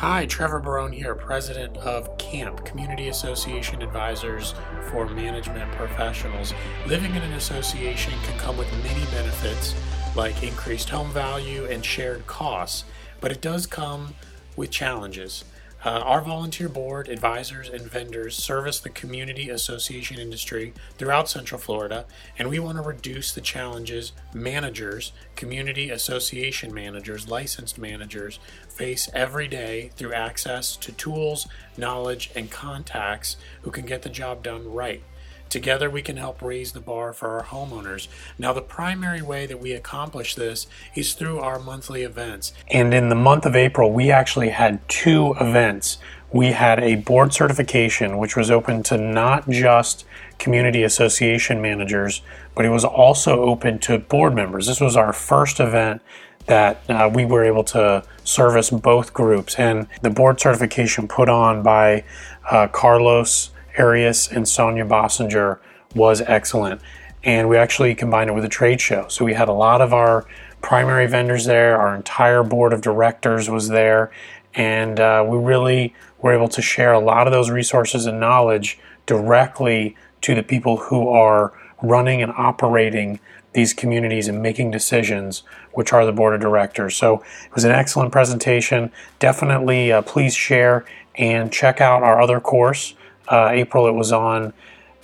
Hi, Trevor Barone here, President of CAMP, Community Association Advisors for Management Professionals. Living in an association can come with many benefits like increased home value and shared costs, but it does come with challenges. Uh, our volunteer board, advisors, and vendors service the community association industry throughout Central Florida, and we want to reduce the challenges managers, community association managers, licensed managers face every day through access to tools, knowledge, and contacts who can get the job done right. Together, we can help raise the bar for our homeowners. Now, the primary way that we accomplish this is through our monthly events. And in the month of April, we actually had two events. We had a board certification, which was open to not just community association managers, but it was also open to board members. This was our first event that uh, we were able to service both groups. And the board certification put on by uh, Carlos Arias and Sonia Bossinger was excellent. And we actually combined it with a trade show. So we had a lot of our primary vendors there, our entire board of directors was there, and uh, we really were able to share a lot of those resources and knowledge directly to the people who are running and operating these communities and making decisions, which are the board of directors. So it was an excellent presentation. Definitely uh, please share and check out our other course uh, April, it was on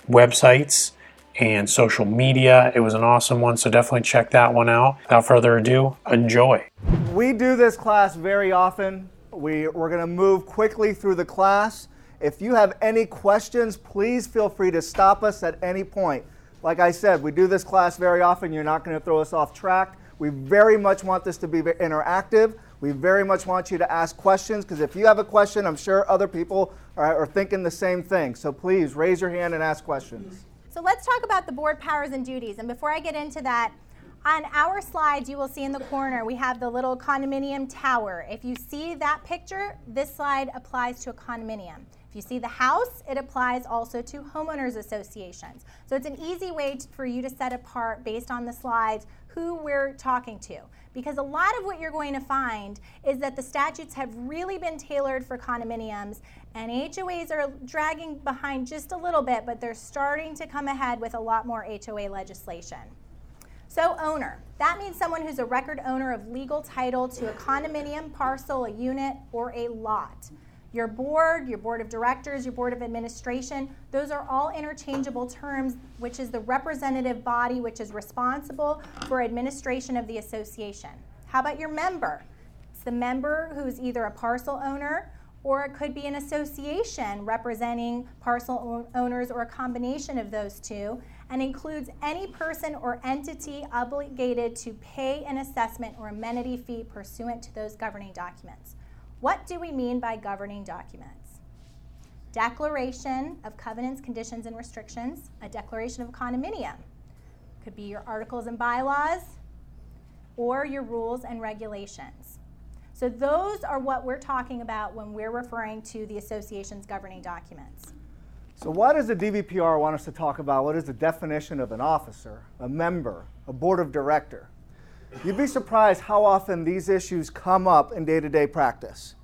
websites and social media. It was an awesome one, so definitely check that one out. Without further ado, enjoy. We do this class very often. We, we're going to move quickly through the class. If you have any questions, please feel free to stop us at any point. Like I said, we do this class very often. You're not going to throw us off track. We very much want this to be interactive. We very much want you to ask questions because if you have a question, I'm sure other people are, are, thinking the same thing. So please raise your hand and ask questions. So let's talk about the board powers and duties. And before I get into that, on our slides, you will see in the corner we have the little condominium tower. If you see that picture, this slide applies to a condominium. If you see the house, it applies also to homeowners associations. So it's an easy way for you to set apart based on the slides who we're talking to. Because a lot of what you're going to find is that the statutes have really been tailored for condominiums, and HOAs are dragging behind just a little bit, but they're starting to come ahead with a lot more HOA legislation. So, owner. That means someone who's a record owner of legal title to a condominium, parcel, a unit, or a lot. Your board, your board of directors, your board of administration, those are all interchangeable terms, which is the representative body which is responsible for administration of the association. How about your member? It's the member who's either a parcel owner or it could be an association representing parcel owners or a combination of those two and includes any person or entity obligated to pay an assessment or amenity fee pursuant to those governing documents. What do we mean by governing documents? Declaration of covenants, conditions, and restrictions, a declaration of condominium. Could be your articles and bylaws or your rules and regulations. So, those are what we're talking about when we're referring to the association's governing documents. So, why does the DBPR want us to talk about what is the definition of an officer, a member, a board of director? You'd be surprised how often these issues come up in day to day practice.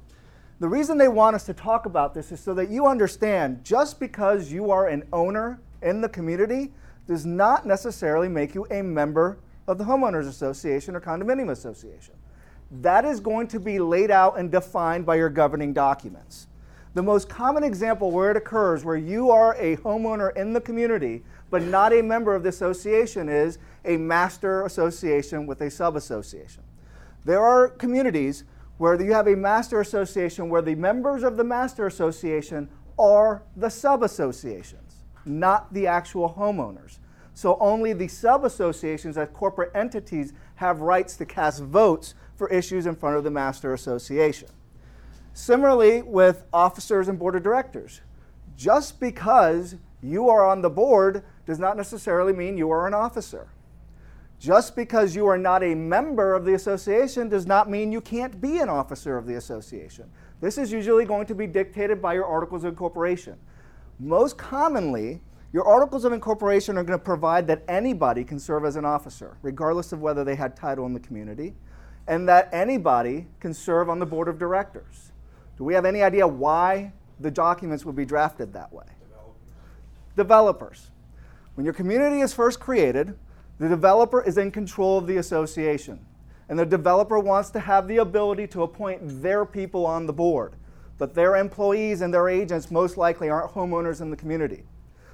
The reason they want us to talk about this is so that you understand just because you are an owner in the community does not necessarily make you a member of the homeowners association or condominium association. That is going to be laid out and defined by your governing documents. The most common example where it occurs where you are a homeowner in the community but not a member of the association is a master association with a sub association. There are communities where you have a master association where the members of the master association are the sub associations, not the actual homeowners. So only the sub associations as corporate entities have rights to cast votes for issues in front of the master association. Similarly, with officers and board of directors, just because you are on the board does not necessarily mean you are an officer. Just because you are not a member of the association does not mean you can't be an officer of the association. This is usually going to be dictated by your articles of incorporation. Most commonly, your articles of incorporation are going to provide that anybody can serve as an officer, regardless of whether they had title in the community, and that anybody can serve on the board of directors. Do we have any idea why the documents would be drafted that way? Developers. When your community is first created, the developer is in control of the association. And the developer wants to have the ability to appoint their people on the board. But their employees and their agents most likely aren't homeowners in the community.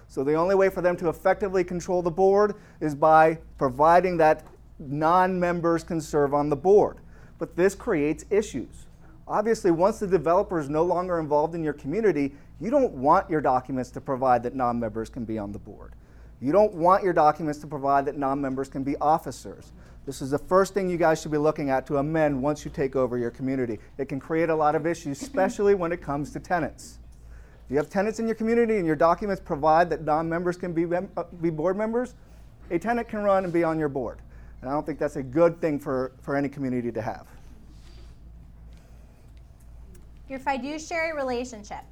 So the only way for them to effectively control the board is by providing that non members can serve on the board. But this creates issues. Obviously, once the developer is no longer involved in your community, you don't want your documents to provide that non members can be on the board. You don't want your documents to provide that non members can be officers. This is the first thing you guys should be looking at to amend once you take over your community. It can create a lot of issues, especially when it comes to tenants. If you have tenants in your community and your documents provide that non members can be, mem- uh, be board members, a tenant can run and be on your board. And I don't think that's a good thing for, for any community to have. Your fiduciary relationship.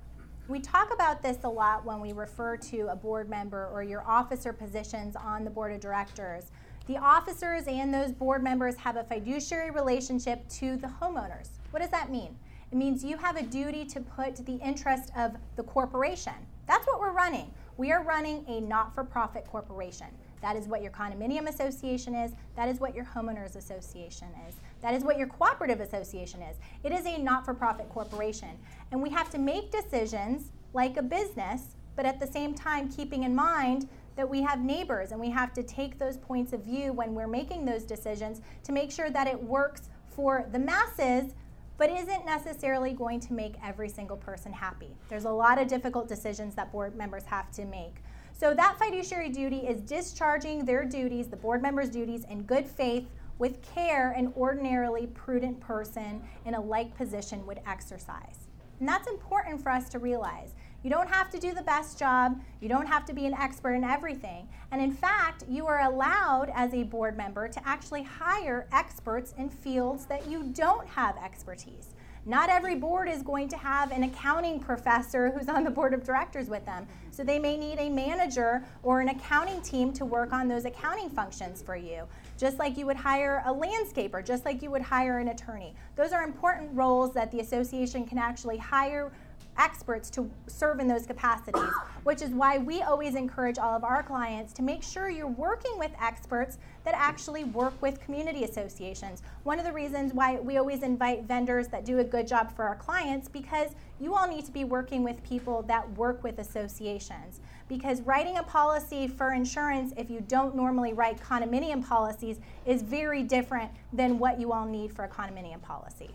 We talk about this a lot when we refer to a board member or your officer positions on the board of directors. The officers and those board members have a fiduciary relationship to the homeowners. What does that mean? It means you have a duty to put the interest of the corporation. That's what we're running. We are running a not for profit corporation. That is what your condominium association is. That is what your homeowners association is. That is what your cooperative association is. It is a not for profit corporation. And we have to make decisions like a business, but at the same time, keeping in mind that we have neighbors and we have to take those points of view when we're making those decisions to make sure that it works for the masses but isn't necessarily going to make every single person happy. There's a lot of difficult decisions that board members have to make. So that fiduciary duty is discharging their duties, the board members' duties, in good faith with care an ordinarily prudent person in a like position would exercise. And that's important for us to realize. You don't have to do the best job. You don't have to be an expert in everything. And in fact, you are allowed as a board member to actually hire experts in fields that you don't have expertise. Not every board is going to have an accounting professor who's on the board of directors with them. So they may need a manager or an accounting team to work on those accounting functions for you, just like you would hire a landscaper, just like you would hire an attorney. Those are important roles that the association can actually hire experts to serve in those capacities, which is why we always encourage all of our clients to make sure you're working with experts that actually work with community associations. One of the reasons why we always invite vendors that do a good job for our clients because you all need to be working with people that work with associations. Because writing a policy for insurance, if you don't normally write condominium policies, is very different than what you all need for a condominium policy.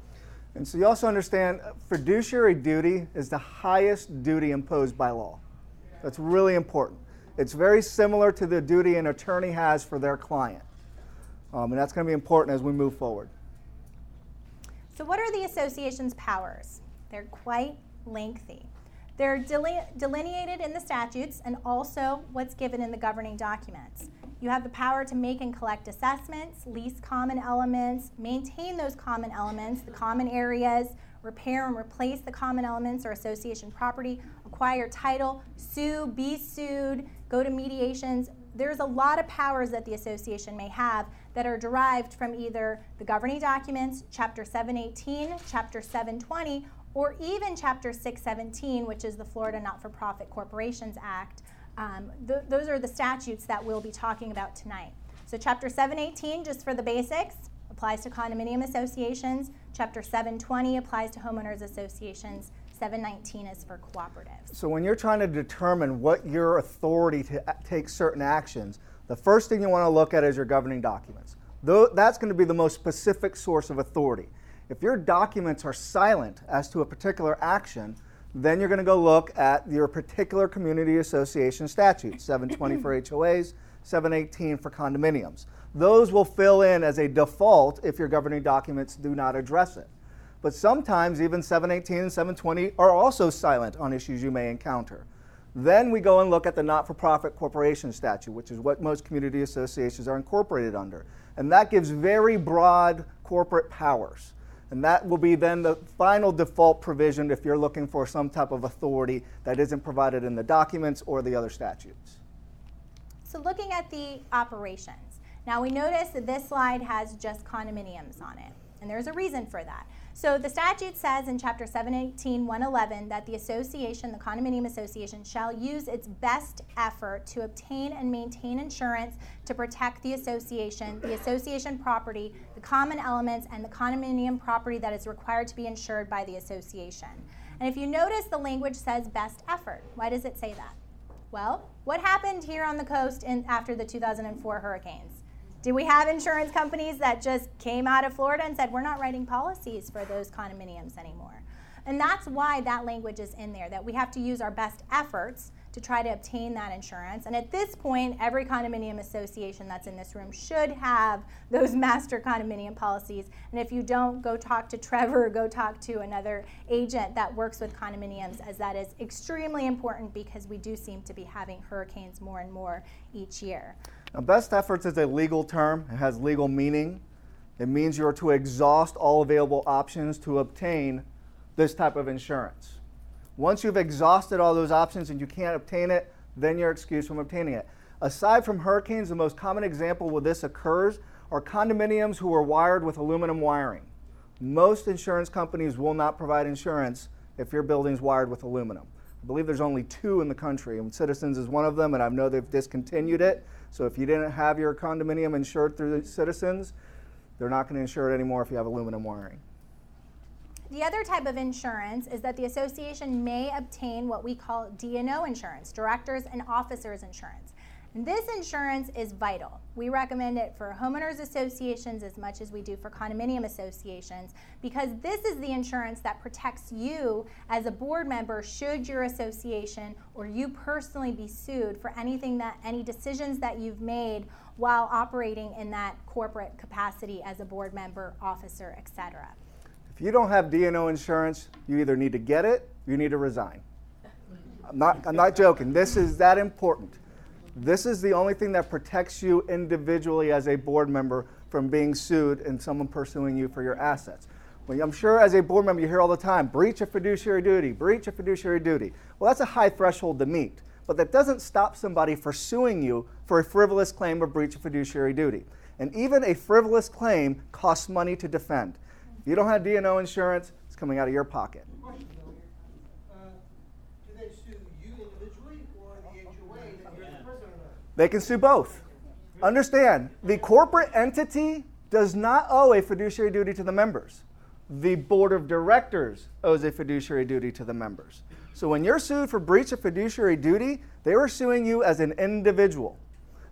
And so you also understand uh, fiduciary duty is the highest duty imposed by law. That's really important. It's very similar to the duty an attorney has for their client. Um, and that's going to be important as we move forward. So, what are the association's powers? They're quite lengthy. They're delineated in the statutes and also what's given in the governing documents. You have the power to make and collect assessments, lease common elements, maintain those common elements, the common areas, repair and replace the common elements or association property, acquire title, sue, be sued, go to mediations. There's a lot of powers that the association may have that are derived from either the governing documents, Chapter 718, Chapter 720, or even Chapter 617, which is the Florida Not for Profit Corporations Act, um, th- those are the statutes that we'll be talking about tonight. So, Chapter 718, just for the basics, applies to condominium associations. Chapter 720 applies to homeowners associations. 719 is for cooperatives. So, when you're trying to determine what your authority to take certain actions, the first thing you want to look at is your governing documents. Though that's going to be the most specific source of authority. If your documents are silent as to a particular action, then you're going to go look at your particular community association statute 720 for HOAs, 718 for condominiums. Those will fill in as a default if your governing documents do not address it. But sometimes even 718 and 720 are also silent on issues you may encounter. Then we go and look at the not for profit corporation statute, which is what most community associations are incorporated under. And that gives very broad corporate powers. And that will be then the final default provision if you're looking for some type of authority that isn't provided in the documents or the other statutes. So, looking at the operations. Now, we notice that this slide has just condominiums on it, and there's a reason for that. So the statute says in chapter 718, 111 that the association, the condominium association, shall use its best effort to obtain and maintain insurance to protect the association, the association property, common elements, and the condominium property that is required to be insured by the association. And if you notice, the language says best effort. Why does it say that? Well, what happened here on the coast in, after the 2004 hurricanes? Do we have insurance companies that just came out of Florida and said, we're not writing policies for those condominiums anymore? And that's why that language is in there, that we have to use our best efforts to try to obtain that insurance. And at this point, every condominium association that's in this room should have those master condominium policies. And if you don't, go talk to Trevor, go talk to another agent that works with condominiums, as that is extremely important because we do seem to be having hurricanes more and more each year. Now, best efforts is a legal term, it has legal meaning. It means you're to exhaust all available options to obtain this type of insurance. Once you've exhausted all those options and you can't obtain it, then you're excused from obtaining it. Aside from hurricanes, the most common example where this occurs are condominiums who are wired with aluminum wiring. Most insurance companies will not provide insurance if your building's wired with aluminum. I believe there's only two in the country, and Citizens is one of them, and I know they've discontinued it. So if you didn't have your condominium insured through Citizens, they're not going to insure it anymore if you have aluminum wiring. The other type of insurance is that the association may obtain what we call D&O insurance, directors and officers insurance. And this insurance is vital. We recommend it for homeowners associations as much as we do for condominium associations because this is the insurance that protects you as a board member should your association or you personally be sued for anything that any decisions that you've made while operating in that corporate capacity as a board member, officer, etc. If you don't have D&O insurance, you either need to get it, or you need to resign. I'm not, I'm not joking. This is that important. This is the only thing that protects you individually as a board member from being sued and someone pursuing you for your assets. Well, I'm sure as a board member you hear all the time breach of fiduciary duty, breach of fiduciary duty. Well, that's a high threshold to meet, but that doesn't stop somebody for suing you for a frivolous claim of breach of fiduciary duty. And even a frivolous claim costs money to defend. You don't have D&O insurance, it's coming out of your pocket. They can sue both. Understand, the corporate entity does not owe a fiduciary duty to the members. The board of directors owes a fiduciary duty to the members. So when you're sued for breach of fiduciary duty, they were suing you as an individual.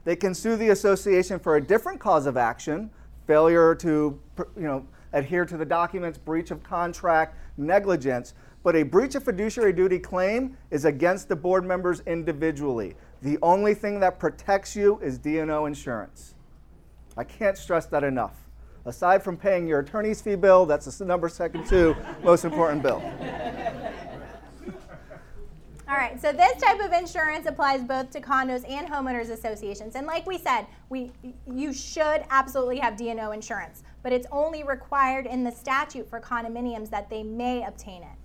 They can sue the association for a different cause of action, failure to you know, adhere to the documents, breach of contract, negligence, but a breach of fiduciary duty claim is against the board members individually. The only thing that protects you is D&O insurance. I can't stress that enough. Aside from paying your attorney's fee bill, that's the number second to most important bill. All right, so this type of insurance applies both to condos and homeowners associations. And like we said, we you should absolutely have D&O insurance, but it's only required in the statute for condominiums that they may obtain it.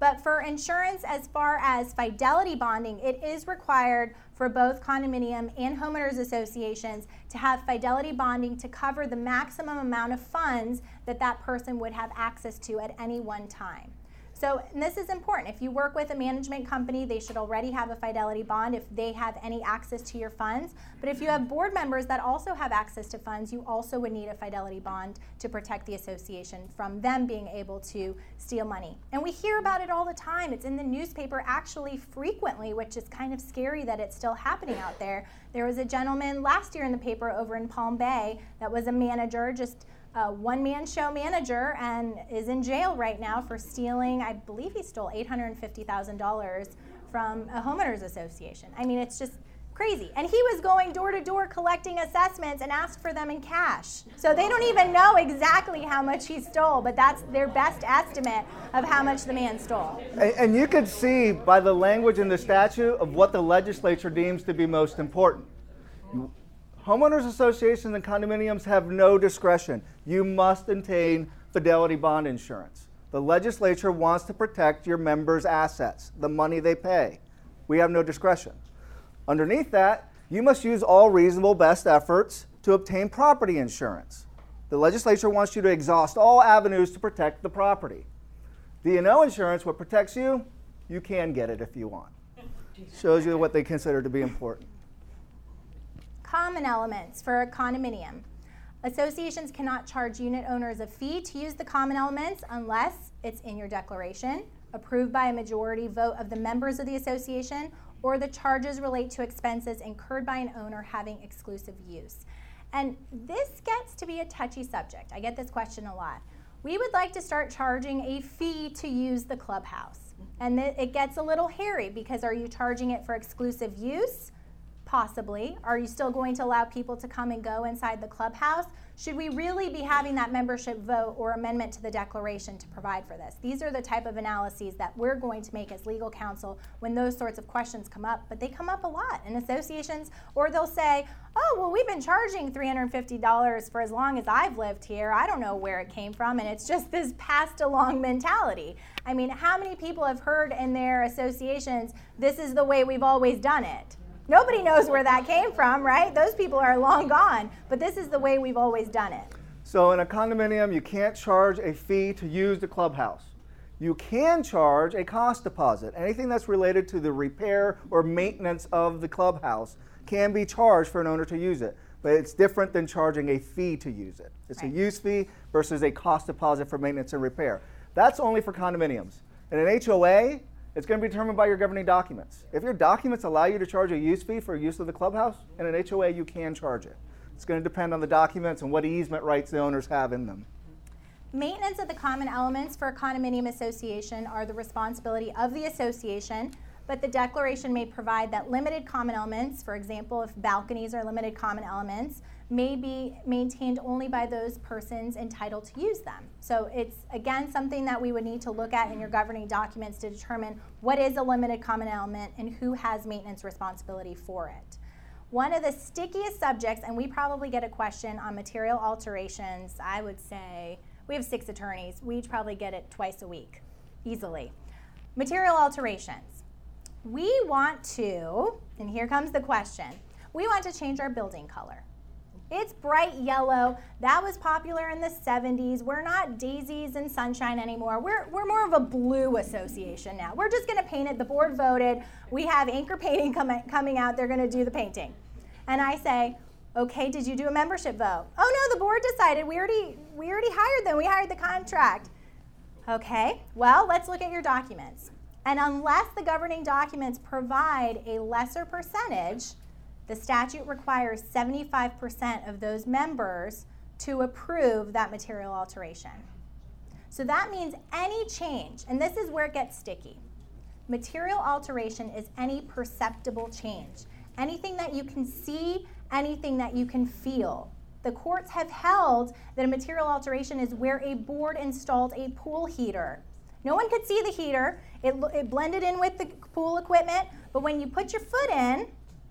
But for insurance, as far as fidelity bonding, it is required for both condominium and homeowners associations to have fidelity bonding to cover the maximum amount of funds that that person would have access to at any one time. So this is important. If you work with a management company, they should already have a fidelity bond if they have any access to your funds. But if you have board members that also have access to funds, you also would need a fidelity bond to protect the association from them being able to steal money. And we hear about it all the time. It's in the newspaper actually frequently, which is kind of scary that it's still happening out there. There was a gentleman last year in the paper over in Palm Bay that was a manager just a one man show manager and is in jail right now for stealing, I believe he stole $850,000 from a homeowners association. I mean, it's just crazy. And he was going door to door collecting assessments and asked for them in cash. So they don't even know exactly how much he stole, but that's their best estimate of how much the man stole. And, and you could see by the language in the statute of what the legislature deems to be most important. Homeowners associations and condominiums have no discretion. You must obtain fidelity bond insurance. The legislature wants to protect your members' assets, the money they pay. We have no discretion. Underneath that, you must use all reasonable best efforts to obtain property insurance. The legislature wants you to exhaust all avenues to protect the property. D&O insurance, what protects you, you can get it if you want. Shows you what they consider to be important. Common elements for a condominium. Associations cannot charge unit owners a fee to use the common elements unless it's in your declaration, approved by a majority vote of the members of the association, or the charges relate to expenses incurred by an owner having exclusive use. And this gets to be a touchy subject. I get this question a lot. We would like to start charging a fee to use the clubhouse. And it gets a little hairy because are you charging it for exclusive use? Possibly. Are you still going to allow people to come and go inside the clubhouse? Should we really be having that membership vote or amendment to the declaration to provide for this? These are the type of analyses that we're going to make as legal counsel when those sorts of questions come up, but they come up a lot in associations, or they'll say, oh, well, we've been charging $350 for as long as I've lived here. I don't know where it came from, and it's just this passed along mentality. I mean, how many people have heard in their associations, this is the way we've always done it? Nobody knows where that came from, right? Those people are long gone, but this is the way we've always done it. So, in a condominium, you can't charge a fee to use the clubhouse. You can charge a cost deposit. Anything that's related to the repair or maintenance of the clubhouse can be charged for an owner to use it, but it's different than charging a fee to use it. It's right. a use fee versus a cost deposit for maintenance and repair. That's only for condominiums. In an HOA, it's going to be determined by your governing documents. If your documents allow you to charge a use fee for use of the clubhouse, in an HOA you can charge it. It's going to depend on the documents and what easement rights the owners have in them. Maintenance of the common elements for a condominium association are the responsibility of the association, but the declaration may provide that limited common elements, for example, if balconies are limited common elements, may be maintained only by those persons entitled to use them. So it's again something that we would need to look at in your governing documents to determine what is a limited common element and who has maintenance responsibility for it. One of the stickiest subjects, and we probably get a question on material alterations, I would say we have six attorneys. We each probably get it twice a week, easily. Material alterations. We want to, and here comes the question, we want to change our building color. It's bright yellow. That was popular in the 70s. We're not daisies and sunshine anymore. We're, we're more of a blue association now. We're just going to paint it. The board voted. We have Anchor Painting com- coming out. They're going to do the painting. And I say, okay, did you do a membership vote? Oh no, the board decided. We already, we already hired them. We hired the contract. Okay, well, let's look at your documents. And unless the governing documents provide a lesser percentage, the statute requires 75% of those members to approve that material alteration. So that means any change, and this is where it gets sticky. Material alteration is any perceptible change, anything that you can see, anything that you can feel. The courts have held that a material alteration is where a board installed a pool heater. No one could see the heater, it, it blended in with the pool equipment, but when you put your foot in,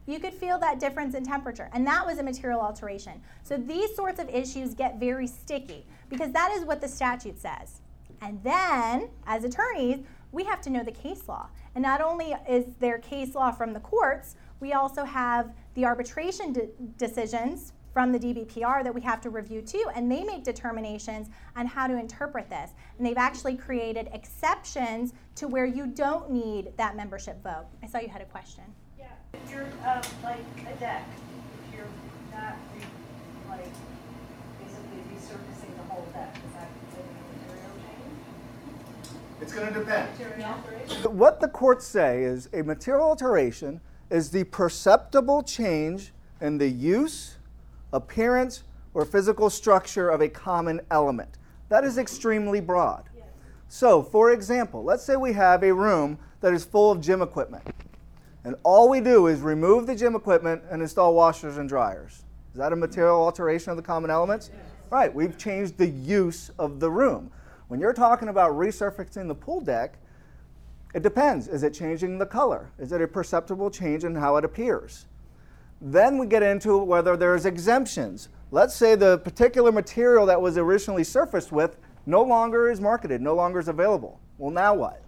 you could feel that difference in temperature. And that was a material alteration. So these sorts of issues get very sticky because that is what the statute says. And then, as attorneys, we have to know the case law. And not only is there case law from the courts, we also have the arbitration de- decisions from the DBPR that we have to review too, and they make determinations on how to interpret this. And they've actually created exceptions to where you don't need that membership vote. I saw you had a question. If you're, um, like a deck, if you're not, re- like, basically resurfacing the whole deck, is that considered a material change? It's going to depend. What the courts say is a material alteration is the perceptible change in the use, appearance, or physical structure of a common element. That is extremely broad. So, for example, let's say we have a room that is full of gym equipment. And all we do is remove the gym equipment and install washers and dryers. Is that a material alteration of the common elements? Yes. Right, we've changed the use of the room. When you're talking about resurfacing the pool deck, it depends. Is it changing the color? Is it a perceptible change in how it appears? Then we get into whether there's exemptions. Let's say the particular material that was originally surfaced with no longer is marketed, no longer is available. Well, now what?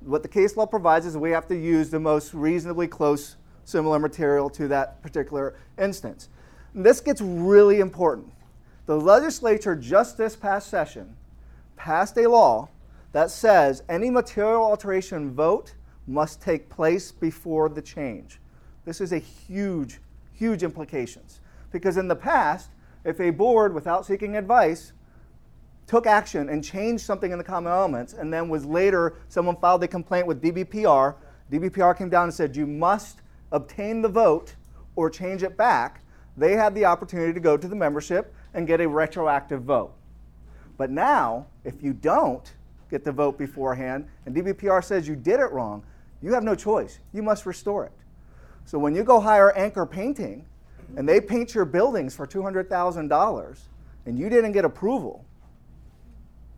What the case law provides is we have to use the most reasonably close similar material to that particular instance. And this gets really important The legislature just this past session passed a law that says any material alteration vote must take place before the change. This is a huge, huge implications. Because in the past, if a board, without seeking advice, took action and changed something in the common elements, and then was later someone filed a complaint with DBPR, DBPR came down and said you must obtain the vote or change it back. They had the opportunity to go to the membership and get a retroactive vote. But now, if you don't get the vote beforehand and DBPR says you did it wrong, you have no choice. You must restore it. So when you go hire Anchor Painting and they paint your buildings for $200,000 and you didn't get approval,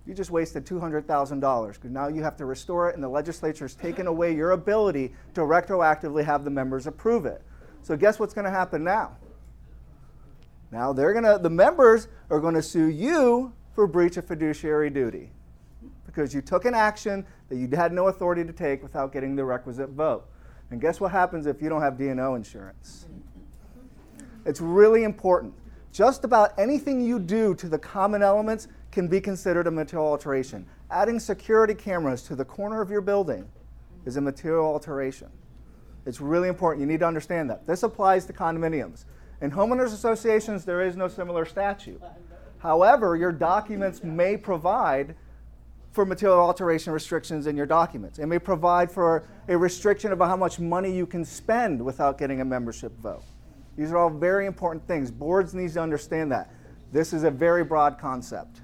you just wasted $200,000 because now you have to restore it and the legislature has taken away your ability to retroactively have the members approve it. So guess what's going to happen now? Now they're going to the members are going to sue you for breach of fiduciary duty because you took an action that you had no authority to take without getting the requisite vote. And guess what happens if you don't have D&O insurance? It's really important. Just about anything you do to the common elements can be considered a material alteration. Adding security cameras to the corner of your building is a material alteration. It's really important. You need to understand that. This applies to condominiums. In homeowners associations, there is no similar statute. However, your documents may provide for material alteration restrictions in your documents. It may provide for a restriction about how much money you can spend without getting a membership vote. These are all very important things. Boards need to understand that. This is a very broad concept.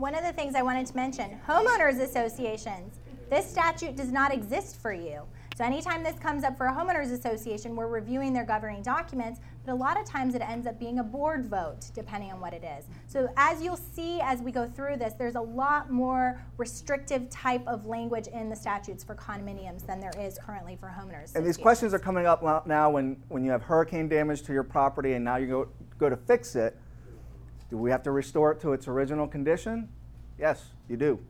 One of the things I wanted to mention homeowners associations. This statute does not exist for you. So anytime this comes up for a homeowners association, we're reviewing their governing documents, but a lot of times it ends up being a board vote, depending on what it is. So as you'll see as we go through this, there's a lot more restrictive type of language in the statutes for condominiums than there is currently for homeowners. And these questions are coming up now when, when you have hurricane damage to your property and now you go, go to fix it. Do we have to restore it to its original condition? Yes, you do.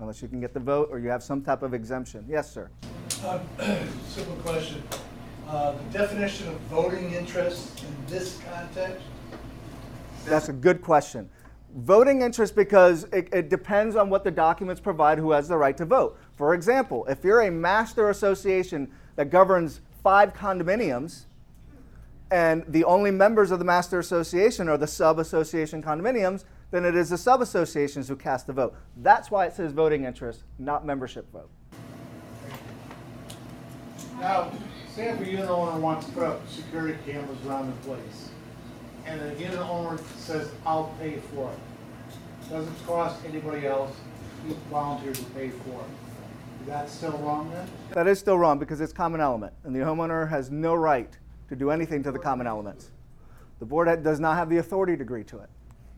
Unless you can get the vote or you have some type of exemption. Yes, sir. Uh, Simple question. Uh, The definition of voting interest in this context? That's a good question. Voting interest because it, it, depends on what the documents provide who has the right to vote. For example, if you're a master association that governs five condominiums, and the only members of the master association are the sub association condominiums, then it is the sub associations who cast the vote. That's why it says voting interest, not membership vote. Now, say if a unit owner wants to put up security cameras around the place, and the unit owner says, I'll pay for it. Doesn't cost anybody else, he volunteers to pay for it. Is that still wrong then? That is still wrong because it's common element, and the homeowner has no right to do anything to the common elements. The board does not have the authority to agree to it.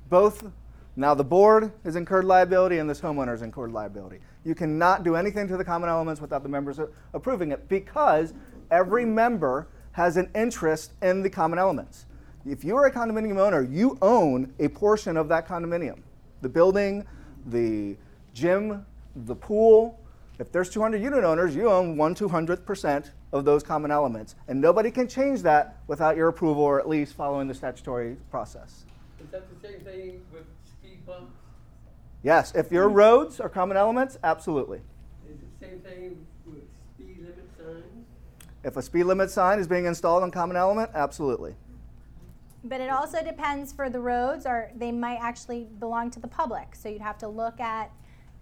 Both, now the board has incurred liability and this homeowner has incurred liability. You cannot do anything to the common elements without the members approving it because every member has an interest in the common elements. If you are a condominium owner, you own a portion of that condominium the building, the gym, the pool. If there's 200 unit owners, you own 1 200th percent of those common elements. And nobody can change that without your approval or at least following the statutory process. Is that the same thing with speed bumps? Yes, if your hmm. roads are common elements, absolutely. Is it the same thing with speed limit signs? If a speed limit sign is being installed on common element, absolutely. But it also depends for the roads, or they might actually belong to the public. So you'd have to look at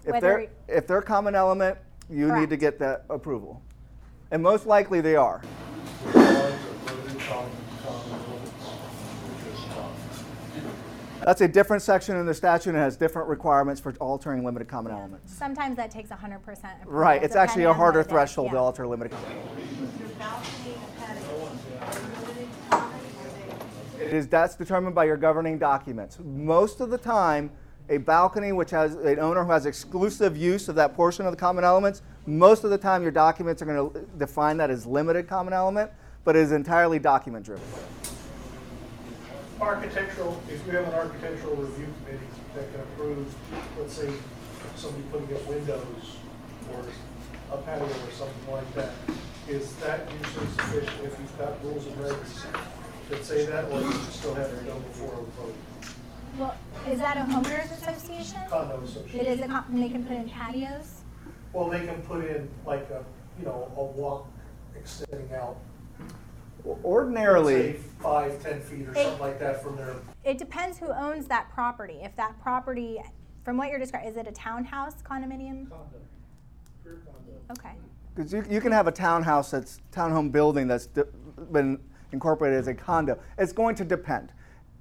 if whether. They're, if they're common element, you Correct. need to get that approval. And most likely they are. That's a different section in the statute and has different requirements for altering limited common yeah. elements. Sometimes that takes 100%. Right, it's actually a harder threshold yeah. to alter limited. common It is that's determined by your governing documents. Most of the time, a balcony which has an owner who has exclusive use of that portion of the common elements, most of the time your documents are going to define that as limited common element, but it is entirely document driven architectural, if you have an architectural review committee that can approve, let's say, somebody putting up windows or a patio or something like that, is that usually sufficient if you've got rules and regs that say that, or you still have to go before a vote? Well, is that a homeowners association? Condo association. is a, con- and they can put in patios? Well, they can put in like a, you know, a walk extending out. let's Ordinarily, Five, ten feet or something like that from their, It depends who owns that property. If that property, from what you're describing, is it a townhouse condominium? condo, rear condo. Okay. because you, you can have a townhouse that's, townhome building that's di- been incorporated as a condo. It's going to depend.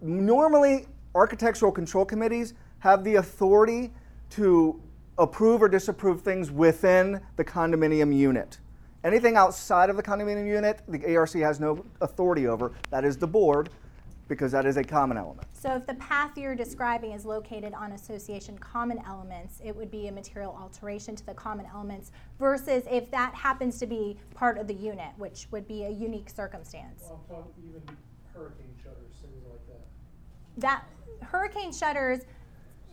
Normally, architectural control committees have the authority to approve or disapprove things within the condominium unit. Anything outside of the condominium unit, the ARC has no authority over. That is the board, because that is a common element. So if the path you're describing is located on association common elements, it would be a material alteration to the common elements versus if that happens to be part of the unit, which would be a unique circumstance. Well, I'm talking even hurricane shutters, things like that. that hurricane shutters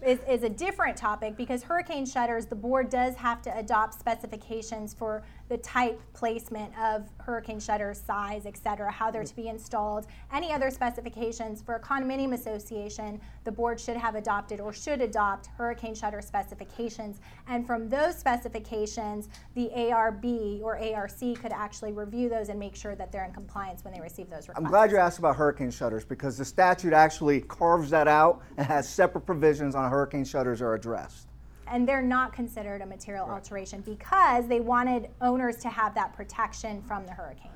is, is a different topic because hurricane shutters, the board does have to adopt specifications for the type, placement of hurricane shutters, size, et cetera, how they're to be installed. Any other specifications for a condominium association, the board should have adopted or should adopt hurricane shutter specifications. And from those specifications, the ARB or ARC could actually review those and make sure that they're in compliance when they receive those requests. I'm glad you asked about hurricane shutters because the statute actually carves that out and has separate provisions on hurricane shutters are addressed. And they're not considered a material alteration because they wanted owners to have that protection from the hurricanes.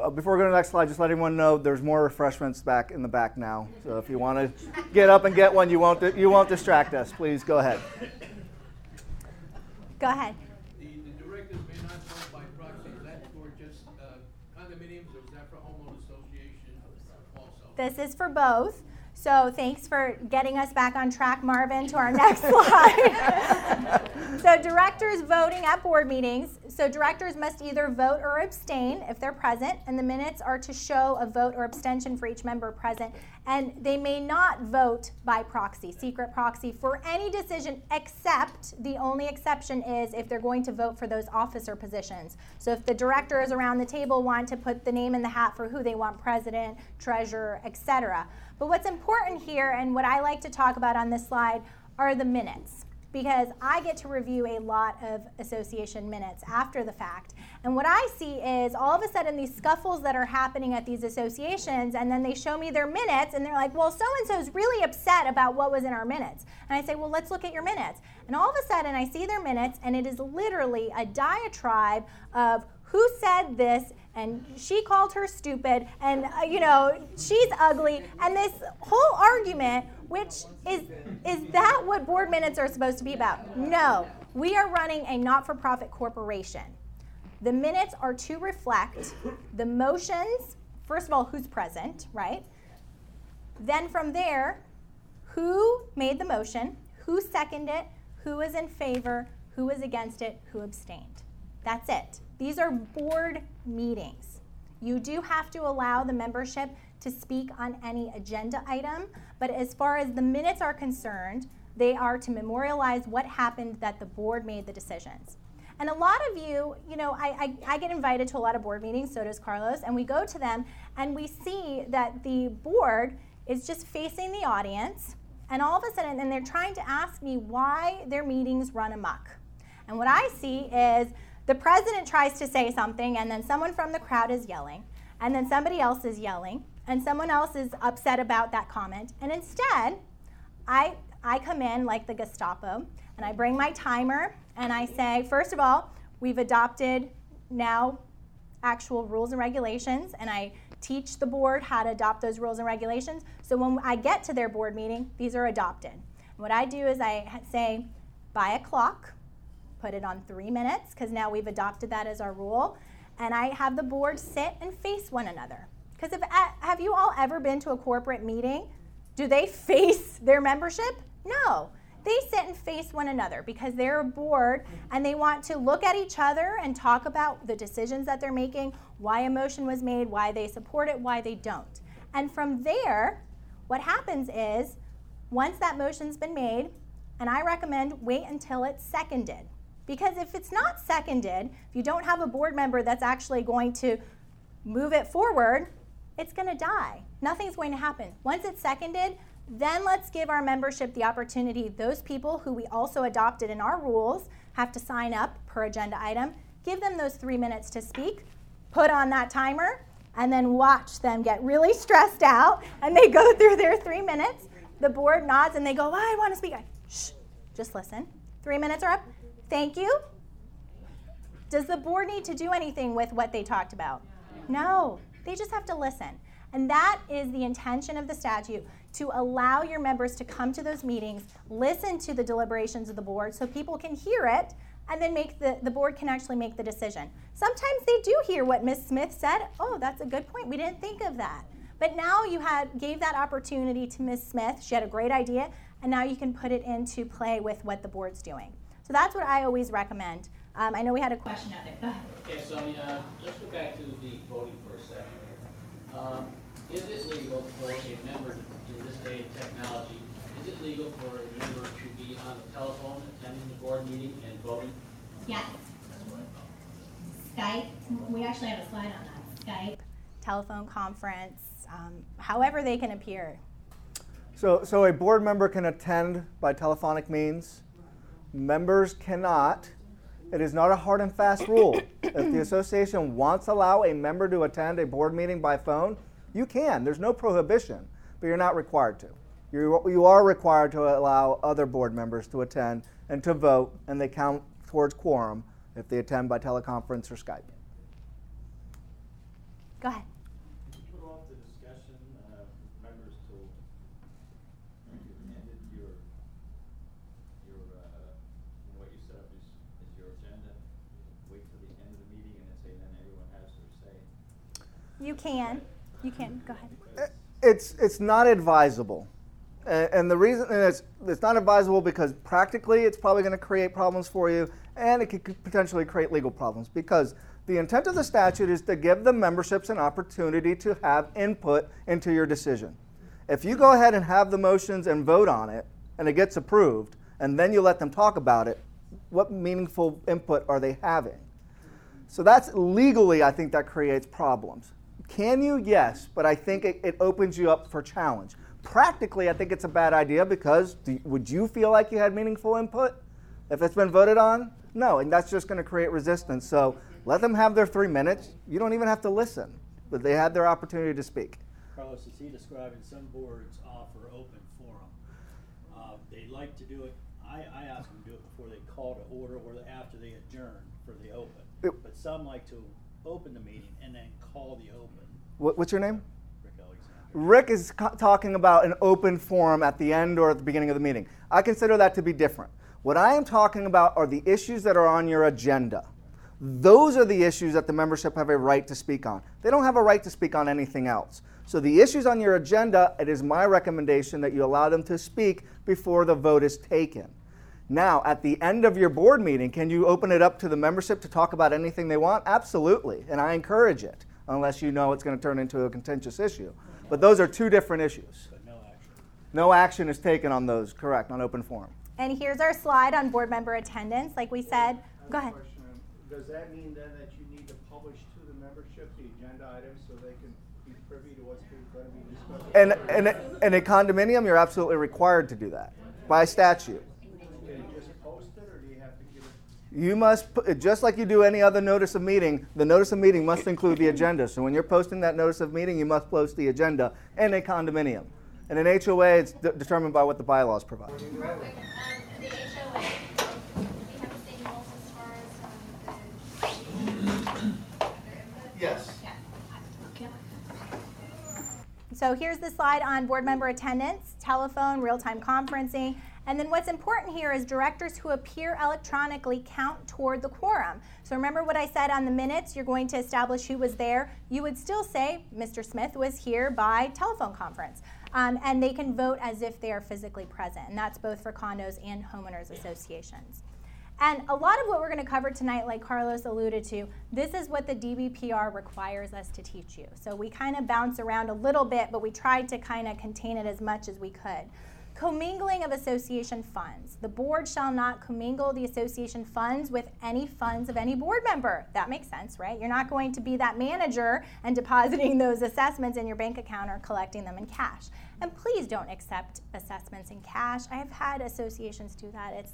Uh, before we go to the next slide, just let everyone know there's more refreshments back in the back now. So if you want to get up and get one, you won't you won't distract us. Please go ahead. Go ahead. The, the directors may not vote by proxy, is that for just uh, condominiums or is that for homeowners association also? This is for both. So thanks for getting us back on track, Marvin, to our next slide. so directors voting at board meetings. So directors must either vote or abstain if they're present, and the minutes are to show a vote or abstention for each member present. And they may not vote by proxy, secret proxy, for any decision except the only exception is if they're going to vote for those officer positions. So if the directors around the table want to put the name in the hat for who they want president, treasurer, etc. But what's important here, and what I like to talk about on this slide, are the minutes. Because I get to review a lot of association minutes after the fact. And what I see is all of a sudden these scuffles that are happening at these associations, and then they show me their minutes, and they're like, well, so and so is really upset about what was in our minutes. And I say, well, let's look at your minutes. And all of a sudden I see their minutes, and it is literally a diatribe of who said this and she called her stupid and uh, you know she's ugly and this whole argument which is is that what board minutes are supposed to be about? No. We are running a not-for-profit corporation. The minutes are to reflect the motions first of all who's present right? Then from there who made the motion who seconded it who is in favor who is against it who abstained. That's it. These are board meetings. You do have to allow the membership to speak on any agenda item, but as far as the minutes are concerned, they are to memorialize what happened that the board made the decisions. And a lot of you, you know, I, I, I, get invited to a lot of board meetings, so does Carlos, and we go to them and we see that the board is just facing the audience, and all of a sudden, and they're trying to ask me why their meetings run amok. And what I see is the president tries to say something, and then someone from the crowd is yelling, and then somebody else is yelling, and someone else is upset about that comment. And instead, I, I come in like the Gestapo, and I bring my timer, and I say, first of all, we've adopted now actual rules and regulations, and I teach the board how to adopt those rules and regulations. So when I get to their board meeting, these are adopted. And what I do is I say, by a clock, put it on three minutes because now we've adopted that as our rule. And I have the board sit and face one another. Because have you all ever been to a corporate meeting? Do they face their membership? No. They sit and face one another because they're a board and they want to look at each other and talk about the decisions that they're making, why a motion was made, why they support it, why they don't. And from there, what happens is once that motion's been made, and I recommend wait until it's seconded. Because if it's not seconded, if you don't have a board member that's actually going to move it forward, it's going to die. Nothing's going to happen. Once it's seconded, then let's give our membership the opportunity. Those people who we also adopted in our rules have to sign up per agenda item. Give them those three minutes to speak, put on that timer, and then watch them get really stressed out and they go through their three minutes. The board nods and they go, oh, I want to speak. I, Shh, just listen. Three minutes are up. Thank you. Does the board need to do anything with what they talked about? No, they just have to listen. And that is the intention of the statute to allow your members to come to those meetings, listen to the deliberations of the board so people can hear it, and then make the, the board can actually make the decision. Sometimes they do hear what Ms. Smith said. Oh, that's a good point. We didn't think of that. But now you had gave that opportunity to Ms. Smith. She had a great idea, and now you can put it into play with what the board's doing. So that's what I always recommend. Um, I know we had a question out there. Okay, Sonia, let's go back to the voting for. Um, Is it legal for a member, in this day of technology, is it legal for a member to be on the telephone attending the board meeting and voting? Yes. That's what I thought. Skype. We actually have a slide on that. Skype, telephone conference, um, however they can appear. So, so a board member can attend by telephonic means. Members cannot. It is not a hard and fast rule. if the association wants to allow a member to attend a board meeting by phone, you can. There's no prohibition, but you're not required to. You, you are required to allow other board members to attend and to vote, and they count towards quorum if they attend by teleconference or Skype. Go ahead. Could you put off the discussion, uh, members till you ended your, your, uh, what you set up is, is your agenda? Wait till the end of the meeting and then say, then everyone has their say? You can. You can. Go ahead. It's, it's not advisable. And the reason is it's not advisable because practically it's probably going to create problems for you and it could potentially create legal problems because the intent of the statute is to give the memberships an opportunity to have input into your decision. If you go ahead and have the motions and vote on it and it gets approved and then you let them talk about it, what meaningful input are they having? So that's legally, I think that creates problems. Can you? Yes, but I think it, it opens you up for challenge. Practically, I think it's a bad idea because do, would you feel like you had meaningful input if it's been voted on? No, and that's just going to create resistance. So let them have their three minutes. You don't even have to listen, but they had their opportunity to speak. Carlos, is he describing some boards offer open forum? Uh, they like to do it, I, I ask them to do it before they call to order or after they adjourn for the open. It- But some like to open the meeting and then call the open, What, what's your name? Rick Alexander. Rick is co- talking about an open forum at the end or at the beginning of the meeting. I consider that to be different. What I am talking about are the issues that are on your agenda. Those are the issues that the membership have a right to speak on. They don't have a right to speak on anything else. So the issues on your agenda, it is my recommendation that you allow them to speak before the vote is taken. Now, at the end of your board meeting, can you open it up to the membership to talk about anything they want? Absolutely, and I encourage it, unless you know it's going to turn into a contentious issue. But those are two different issues. But no action. No action is taken on those, correct, on open forum. And here's our slide on board member attendance. Like we said, go ahead. Question, Does that mean then that you need to publish to the membership the agenda items so they can be privy to what's going to be discussed? And, and, and a condominium, you're absolutely required to do that by statute. Can you just post it, or do you have to give it? You must, pu- just like you do any other notice of meeting, the notice of meeting must include the agenda. So when you're posting that notice of meeting, you must post the agenda in a condominium. And in an HOA, it's de- determined by what the bylaws provide. Real quick, um, the HOA, we have the same rules as far as, um, the. Yes. Yeah. So here's the slide on board member attendance, telephone, real-time conferencing. And then what's important here is directors who appear electronically count toward the quorum. So remember what I said on the minutes, you're going to establish who was there. You would still say Mr. Smith was here by telephone conference. Um, and they can vote as if they are physically present. And that's both for condos and homeowners associations. And a lot of what we're going to cover tonight, like Carlos alluded to, this is what the DBPR requires us to teach you. So we kind of bounce around a little bit, but we tried to kind of contain it as much as we could. Commingling of association funds. The board shall not commingle the association funds with any funds of any board member. That makes sense, right? You're not going to be that manager and depositing those assessments in your bank account or collecting them in cash. And please don't accept assessments in cash. I have had associations do that. It's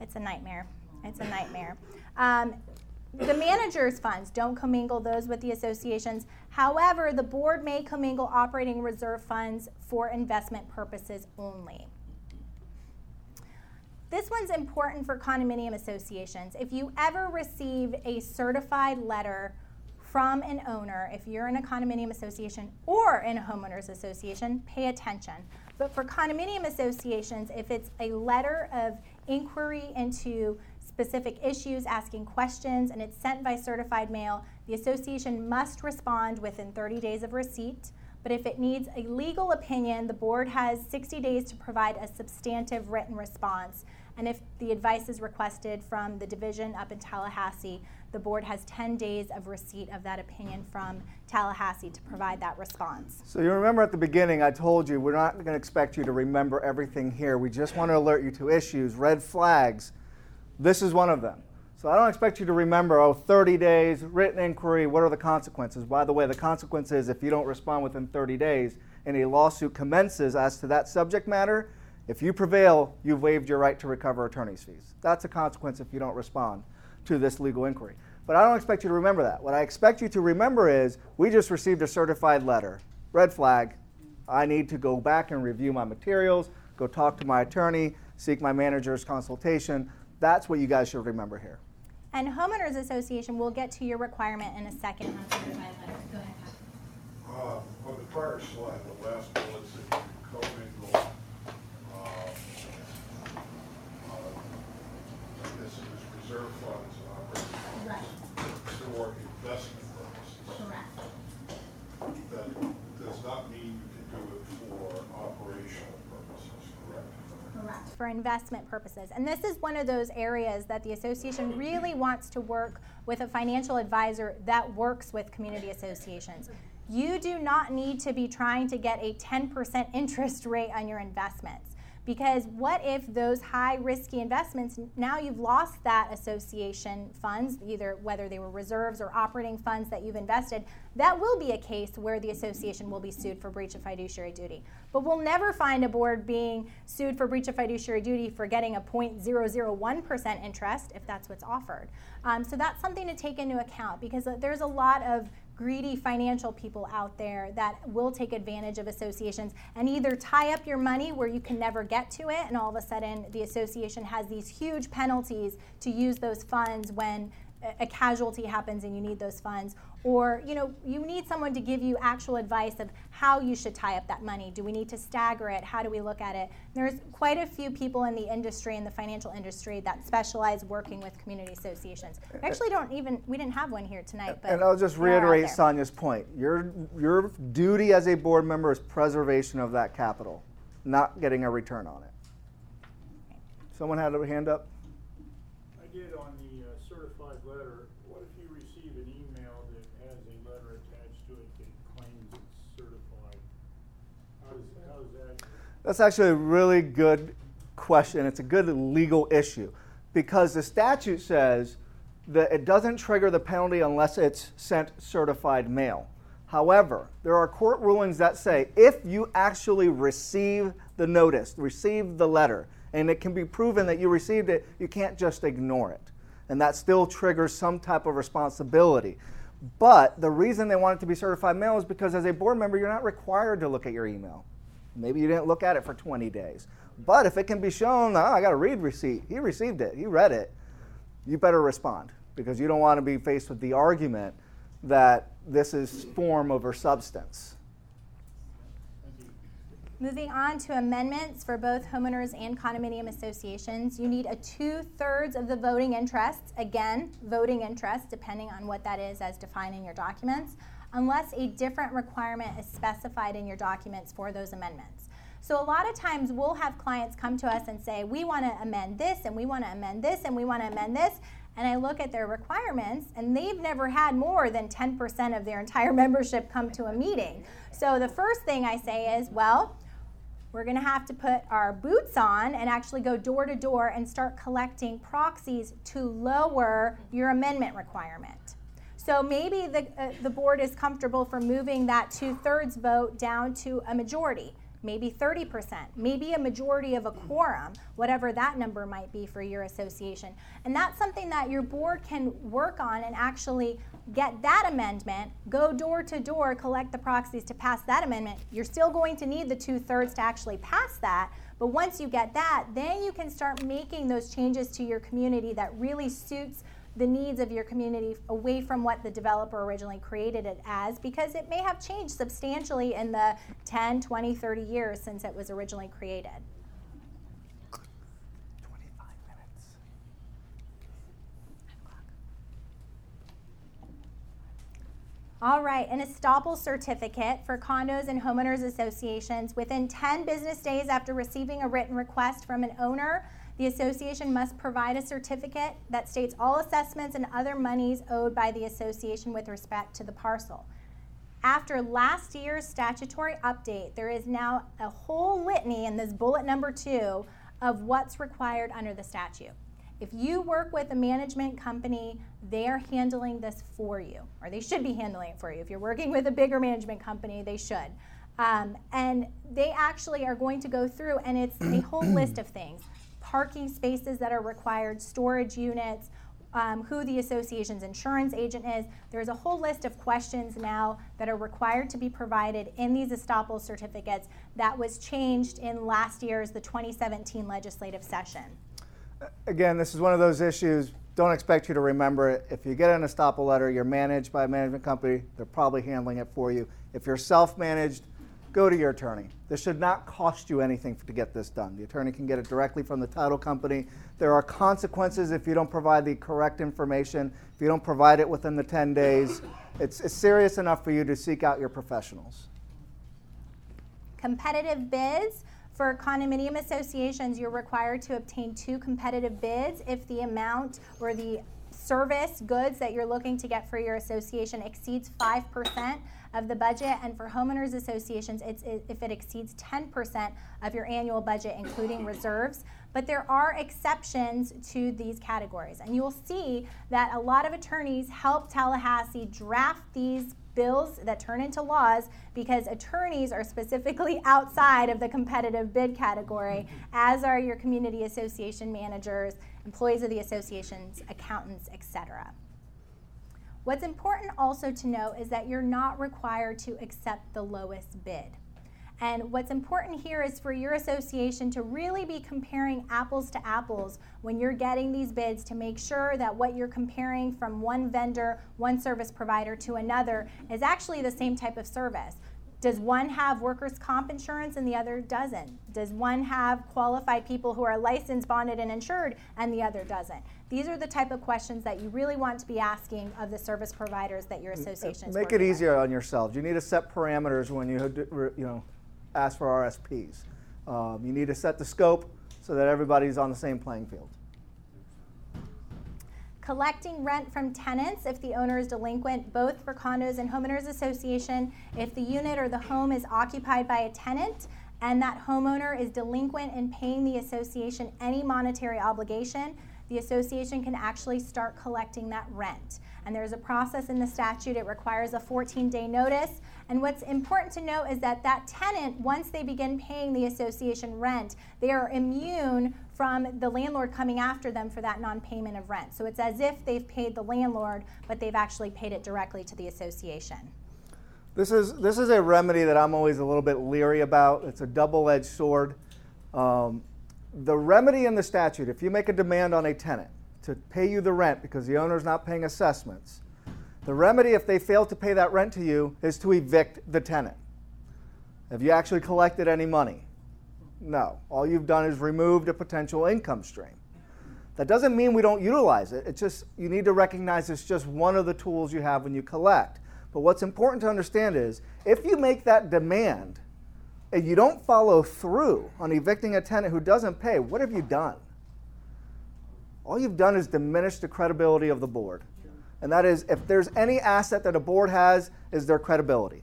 it's a nightmare. It's a nightmare. Um, the manager's funds don't commingle those with the associations. However, the board may commingle operating reserve funds for investment purposes only. This one's important for condominium associations. If you ever receive a certified letter from an owner, if you're in a condominium association or in a homeowners association, pay attention. But for condominium associations, if it's a letter of inquiry into specific issues, asking questions, and it's sent by certified mail, the association must respond within 30 days of receipt. But if it needs a legal opinion, the board has 60 days to provide a substantive written response. And if the advice is requested from the division up in Tallahassee, the board has 10 days of receipt of that opinion from Tallahassee to provide that response. So you remember at the beginning, I told you we're not going to expect you to remember everything here. We just want to alert you to issues, red flags. This is one of them. So I don't expect you to remember, oh, 30 days, written inquiry, what are the consequences? By the way, the consequence is if you don't respond within 30 days and a lawsuit commences as to that subject matter, if you prevail, you've waived your right to recover attorney's fees. That's a consequence if you don't respond to this legal inquiry. But I don't expect you to remember that. What I expect you to remember is we just received a certified letter. Red flag. I need to go back and review my materials, go talk to my attorney, seek my manager's consultation. That's what you guys should remember here. And homeowners association we'll get to your requirement in a second on. Go ahead. Uh, on the prior slide, the last bullet said you commingle, uh, uh, this is reserve funds and operating funds for investment purposes. Correct. That does not mean you can do it for operational purposes, correct? Correct. For investment purposes. And this is one of those areas that the association really wants to work with a financial advisor that works with community associations. You do not need to be trying to get a 10% interest rate on your investments. Because what if those high risky investments, now you've lost that association funds, either whether they were reserves or operating funds that you've invested, that will be a case where the association will be sued for breach of fiduciary duty. But we'll never find a board being sued for breach of fiduciary duty for getting a 0.001% interest if that's what's offered. Um, so that's something to take into account because uh, there's a lot of greedy financial people out there that will take advantage of associations and either tie up your money where you can never get to it and all of a sudden the association has these huge penalties to use those funds when a casualty happens and you need those funds or you know you need someone to give you actual advice of how you should tie up that money do we need to stagger it how do we look at it there's quite a few people in the industry in the financial industry that specialize working with community associations we actually don't even we didn't have one here tonight but and I'll just they are out reiterate. Sonia's point. Your your duty as a board member is preservation of that capital, not getting a return on it. Someone had a hand up? I did on the uh, certified letter, what if you receive an email that has a letter attached to it that claims it's certified? How does, how does that? That's actually a really good question. It's a good legal issue because the statute says that it doesn't trigger the penalty unless it's sent certified mail. However, there are court rulings that say if you actually receive the notice, receive the letter, and it can be proven that you received it, you can't just ignore it. And that still triggers some type of responsibility. But the reason they want it to be certified mail is because as a board member, you're not required to look at your email. Maybe you didn't look at it for 20 days. But if it can be shown, oh, I got a read receipt, he received it, he read it, you better respond because you don't want to be faced with the argument that this is form over substance. Moving on to amendments for both homeowners and condominium associations, you need a two thirds of the voting interests. Again, voting interest, depending on what that is as defined in your documents, unless a different requirement is specified in your documents for those amendments. So, a lot of times we'll have clients come to us and say, We want to amend this, and we want to amend this, and we want to amend this. And I look at their requirements, and they've never had more than 10% of their entire membership come to a meeting. So, the first thing I say is, Well, we're going to have to put our boots on and actually go door to door and start collecting proxies to lower your amendment requirement. So maybe the, uh, the board is comfortable for moving that two thirds vote down to a majority, maybe 30%, maybe a majority of a quorum, whatever that number might be for your association. And that's something that your board can work on and actually get that amendment, go door to door, collect the proxies to pass that amendment. You're still going to need the two thirds to actually pass that. But once you get that, then you can start making those changes to your community that really suits the needs of your community away from what the developer originally created it as because it may have changed substantially in the 10, 20, 30 years since it was originally created. All right, an estoppel certificate for condos and homeowners associations within 10 business days after receiving a written request from an owner. The association must provide a certificate that states all assessments and other monies owed by the association with respect to the parcel. After last year's statutory update, there is now a whole litany in this bullet number two of what's required under the statute. If you work with a management company, they are handling this for you, or they should be handling it for you. If you're working with a bigger management company, they should. Um, and they actually are going to go through, and it's a whole list of things parking spaces that are required, storage units, um, who the association's insurance agent is. There's a whole list of questions now that are required to be provided in these estoppel certificates that was changed in last year's, the 2017 legislative session. Again, this is one of those issues. Don't expect you to remember it. If you get an estoppel letter, you're managed by a management company, they're probably handling it for you. If you're self managed, go to your attorney. This should not cost you anything to get this done. The attorney can get it directly from the title company. There are consequences if you don't provide the correct information, if you don't provide it within the 10 days. It's, it's serious enough for you to seek out your professionals. Competitive bids. For condominium associations, you're required to obtain two competitive bids if the amount or the service goods that you're looking to get for your association exceeds 5% of the budget. And for homeowners associations, it's, it, if it exceeds 10% of your annual budget, including reserves. But there are exceptions to these categories. And you'll see that a lot of attorneys help Tallahassee draft these bills that turn into laws because attorneys are specifically outside of the competitive bid category, as are your community association managers, employees of the associations, accountants, etc. What's important also to note is that you're not required to accept the lowest bid. And what's important here is for your association to really be comparing apples to apples when you're getting these bids to make sure that what you're comparing from one vendor, one service provider to another is actually the same type of service. Does one have workers' comp insurance and the other doesn't? Does one have qualified people who are licensed, bonded, and insured and the other doesn't? These are the type of questions that you really want to be asking of the service providers that your association is Make it easier with. on yourselves. You need to set parameters when you, you know, ask for RFPs. Um, you need to set the scope so that everybody's on the same playing field. Collecting rent from tenants if the owner is delinquent, both for condos and homeowners association. If the unit or the home is occupied by a tenant and that homeowner is delinquent in paying the association any monetary obligation, the association can actually start collecting that rent. And there's a process in the statute, it requires a 14 day notice. And what's important to note is that that tenant, once they begin paying the association rent, they are immune from the landlord coming after them for that non payment of rent. So it's as if they've paid the landlord, but they've actually paid it directly to the association. This is, this is a remedy that I'm always a little bit leery about. It's a double edged sword. Um, the remedy in the statute, if you make a demand on a tenant to pay you the rent because the owner is not paying assessments, the remedy if they fail to pay that rent to you is to evict the tenant. Have you actually collected any money? No. All you've done is removed a potential income stream. That doesn't mean we don't utilize it. It's just you need to recognize it's just one of the tools you have when you collect. But what's important to understand is if you make that demand and you don't follow through on evicting a tenant who doesn't pay, what have you done? All you've done is diminish the credibility of the board. And that is, if there's any asset that a board has, is their credibility.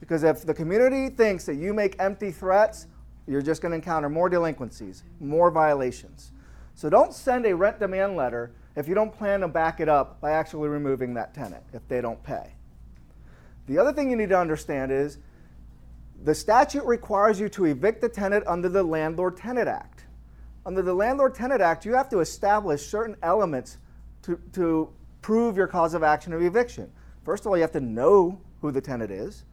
Because if the community thinks that you make empty threats, You're just going to encounter more delinquencies, more violations. So don't send a rent demand letter if you don't plan to back it up by actually removing that tenant if they don't pay. The other thing you need to understand is the statute requires you to evict the tenant under the Landlord Tenant Act. Under the Landlord Tenant Act, you have to establish certain elements to, to prove your cause of action of eviction. First of all, you have to know who the tenant is,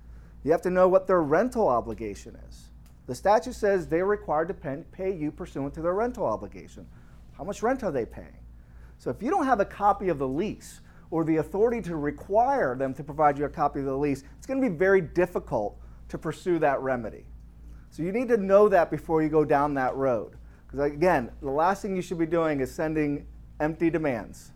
you have to know what their rental obligation is. The statute says they're required to pay, you pursuant to their rental obligation. How much rent are they paying? So if you don't have a copy of the lease or the authority to require them to provide you a copy of the lease, it's going to be very difficult to pursue that remedy. So you need to know that before you go down that road. Because again, the last thing you should be doing is sending empty demands.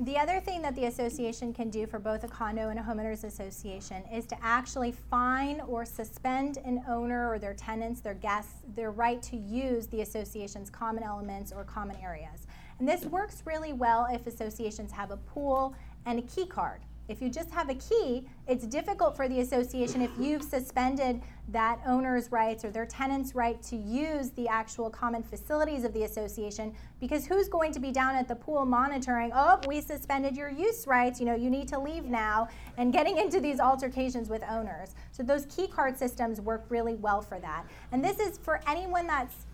The other thing that the association can do for both a condo and a homeowners association is to actually fine or suspend an owner or their tenants, their guests, their right to use the association's common elements or common areas. And this works really well if associations have a pool and a key card. If you just have a key, it's difficult for the association if you've suspended that owner's rights or their tenant's right to use the actual common facilities of the association because who's going to be down at the pool monitoring, oh, we suspended your use rights, you know, you need to leave now, and getting into these altercations with owners. So those key card systems work really well for that. And this is for anyone that's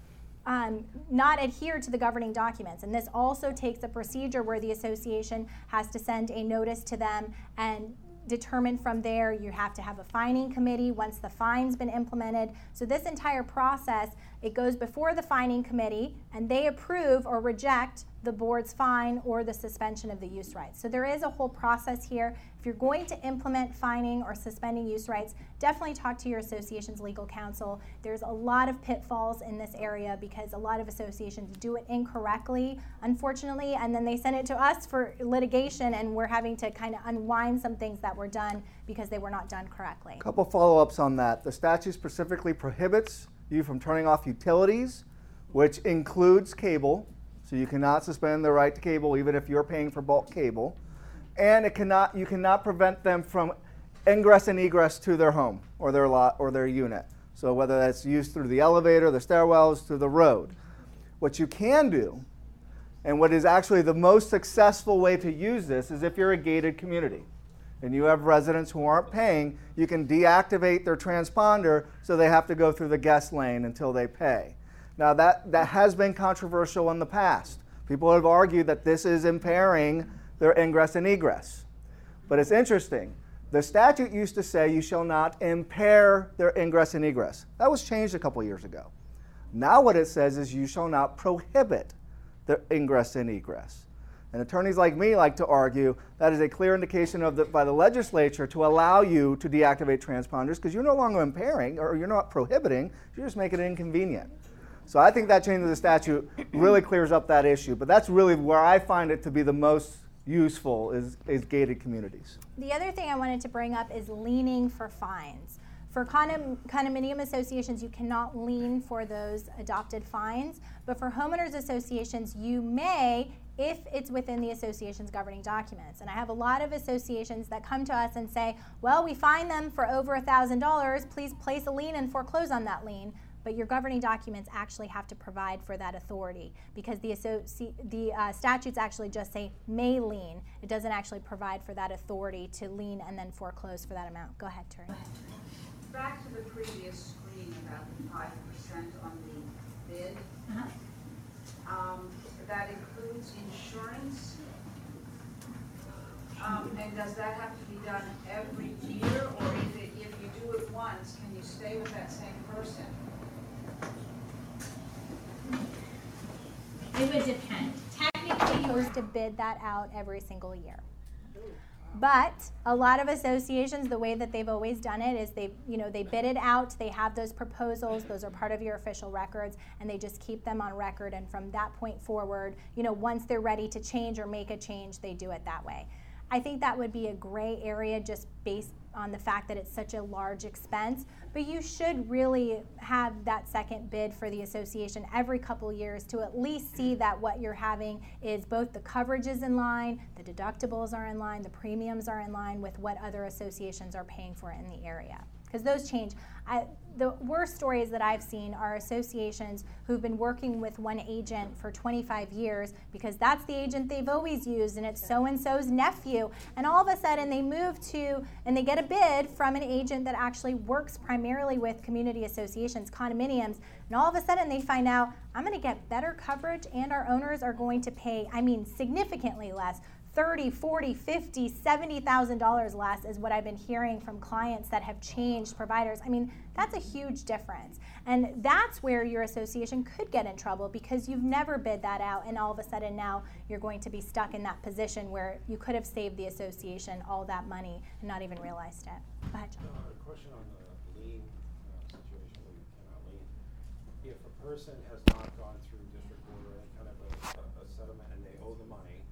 um, not adhere to the governing documents. And this also takes a procedure where the association has to send a notice to them and determine from there you have to have a fining committee once the fine's been implemented so this entire process it goes before the fining committee and they approve or reject the board's fine or the suspension of the use rights so there is a whole process here if you're going to implement fining or suspending use rights, definitely talk to your association's legal counsel. There's a lot of pitfalls in this area because a lot of associations do it incorrectly, unfortunately, and then they send it to us for litigation, and we're having to kind of unwind some things that were done because they were not done correctly. A couple follow ups on that. The statute specifically prohibits you from turning off utilities, which includes cable. So you cannot suspend the right to cable even if you're paying for bulk cable and it cannot, you cannot prevent them from ingress and egress to their home or their lot or their unit. So whether that's used through the elevator, the stairwells, through the road. What you can do, and what is actually the most successful way to use this, is if you're a gated community and you have residents who aren't paying, you can deactivate their transponder so they have to go through the guest lane until they pay. Now, that, that has been controversial in the past. People have argued that this is impairing their ingress and egress. But it's interesting. The statute used to say you shall not impair their ingress and egress. That was changed a couple years ago. Now, what it says is you shall not prohibit their ingress and egress. And attorneys like me like to argue that is a clear indication of the, by the legislature to allow you to deactivate transponders because you're no longer impairing or you're not prohibiting, you're just making it inconvenient. So I think that change of the statute really clears up that issue. But that's really where I find it to be the most useful is, is gated communities. The other thing I wanted to bring up is liening for fines. For condom, condominium associations, you cannot lien for those adopted fines, but for homeowners associations, you may if it's within the association's governing documents. And I have a lot of associations that come to us and say, well, we fine them for over $1,000, please place a lien and foreclose on that lien but your governing documents actually have to provide for that authority because the, associ- the uh, statutes actually just say may lien. It doesn't actually provide for that authority to lien and then foreclose for that amount. Go ahead, Terry. Back to the previous screen about the five percent on the bid. Uh-huh. Um, that includes insurance. Um, and does that have to be done every year, or if it, if you do it once, can you stay with that same person? It would depend. Technically, you're supposed to bid that out every single year. But a lot of associations, the way that they've always done it is they, you know, they bid it out. They have those proposals; those are part of your official records, and they just keep them on record. And from that point forward, you know, once they're ready to change or make a change, they do it that way. I think that would be a gray area just based on the fact that it's such a large expense. But you should really have that second bid for the association every couple years to at least see that what you're having is both the coverage is in line, the deductibles are in line, the premiums are in line with what other associations are paying for in the area. because those change. I, the worst stories that I've seen are associations who've been working with one agent for 25 years because that's the agent they've always used and it's so and so's nephew. And all of a sudden they move to and they get a bid from an agent that actually works primarily with community associations, condominiums. And all of a sudden they find out I'm going to get better coverage and our owners are going to pay, I mean, significantly less. 30, 40, 50, 70,000 dollars less is what I've been hearing from clients that have changed providers. I mean, that's a huge difference. And that's where your association could get in trouble because you've never bid that out and all of a sudden now you're going to be stuck in that position where you could have saved the association all that money and not even realized it. John. Uh, question on the lien uh, situation where you cannot lien. If a person has not gone through district court or any kind of a, a, a settlement and they owe the money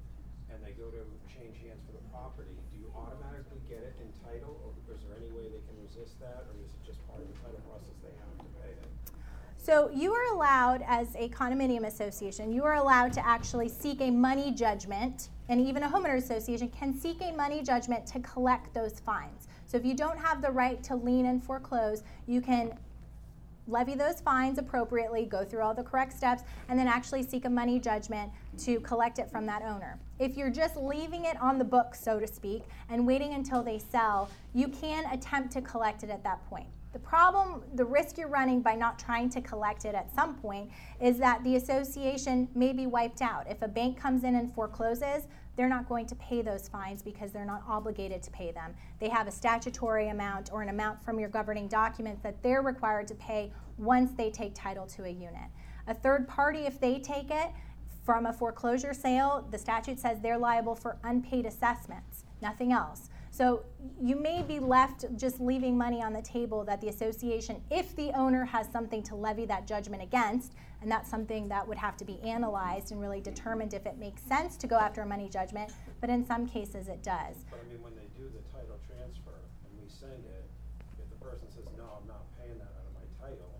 and they go to change hands for the property, do you automatically get it in title or is there any way they can resist that or is it just part of the title process they have to pay it? So you are allowed, as a condominium association, you are allowed to actually seek a money judgment, and even a homeowner association can seek a money judgment to collect those fines. So if you don't have the right to lien and foreclose, you can levy those fines appropriately, go through all the correct steps, and then actually seek a money judgment to collect it from that owner. If you're just leaving it on the books, so to speak, and waiting until they sell, you can attempt to collect it at that point. The problem, the risk you're running by not trying to collect it at some point is that the association may be wiped out. If a bank comes in and forecloses, they're not going to pay those fines because they're not obligated to pay them. They have a statutory amount or an amount from your governing documents that they're required to pay once they take title to a unit. A third party, if they take it from a foreclosure sale, the statute says they're liable for unpaid assessments, nothing else. So you may be left just leaving money on the table that the association, if the owner has something to levy that judgment against, and that's something that would have to be analyzed and really determined if it makes sense to go after a money judgment, but in some cases it does. But I mean, when they do the title transfer and we send it, if the person says, no, I'm not paying that out of my title,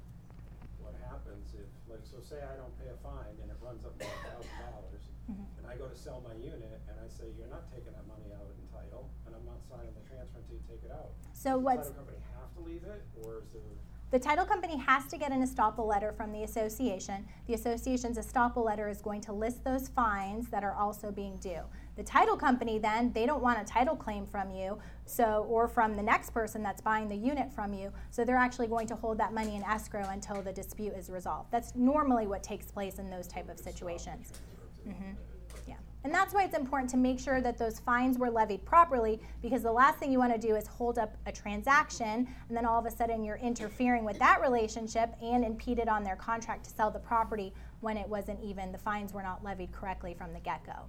what happens if, like, so say I don't pay a fine and it runs up to a thousand dollars, Mhm. and I go to sell my unit and I say, you're not taking that money out in title, and I'm not signing the transfer until you take it out. So Does what's- the title company have to leave it, or is there? The title company has to get an estoppel letter from the association. The association's estoppel letter is going to list those fines that are also being due. The title company then, they don't want a title claim from you, so or from the next person that's buying the unit from you, so they're actually going to hold that money in escrow until the dispute is resolved. That's normally what takes place in those type of situations. Mhm. And that's why it's important to make sure that those fines were levied properly because the last thing you want to do is hold up a transaction and then all of a sudden you're interfering with that relationship and impeded on their contract to sell the property when it wasn't even, the fines were not levied correctly from the get go.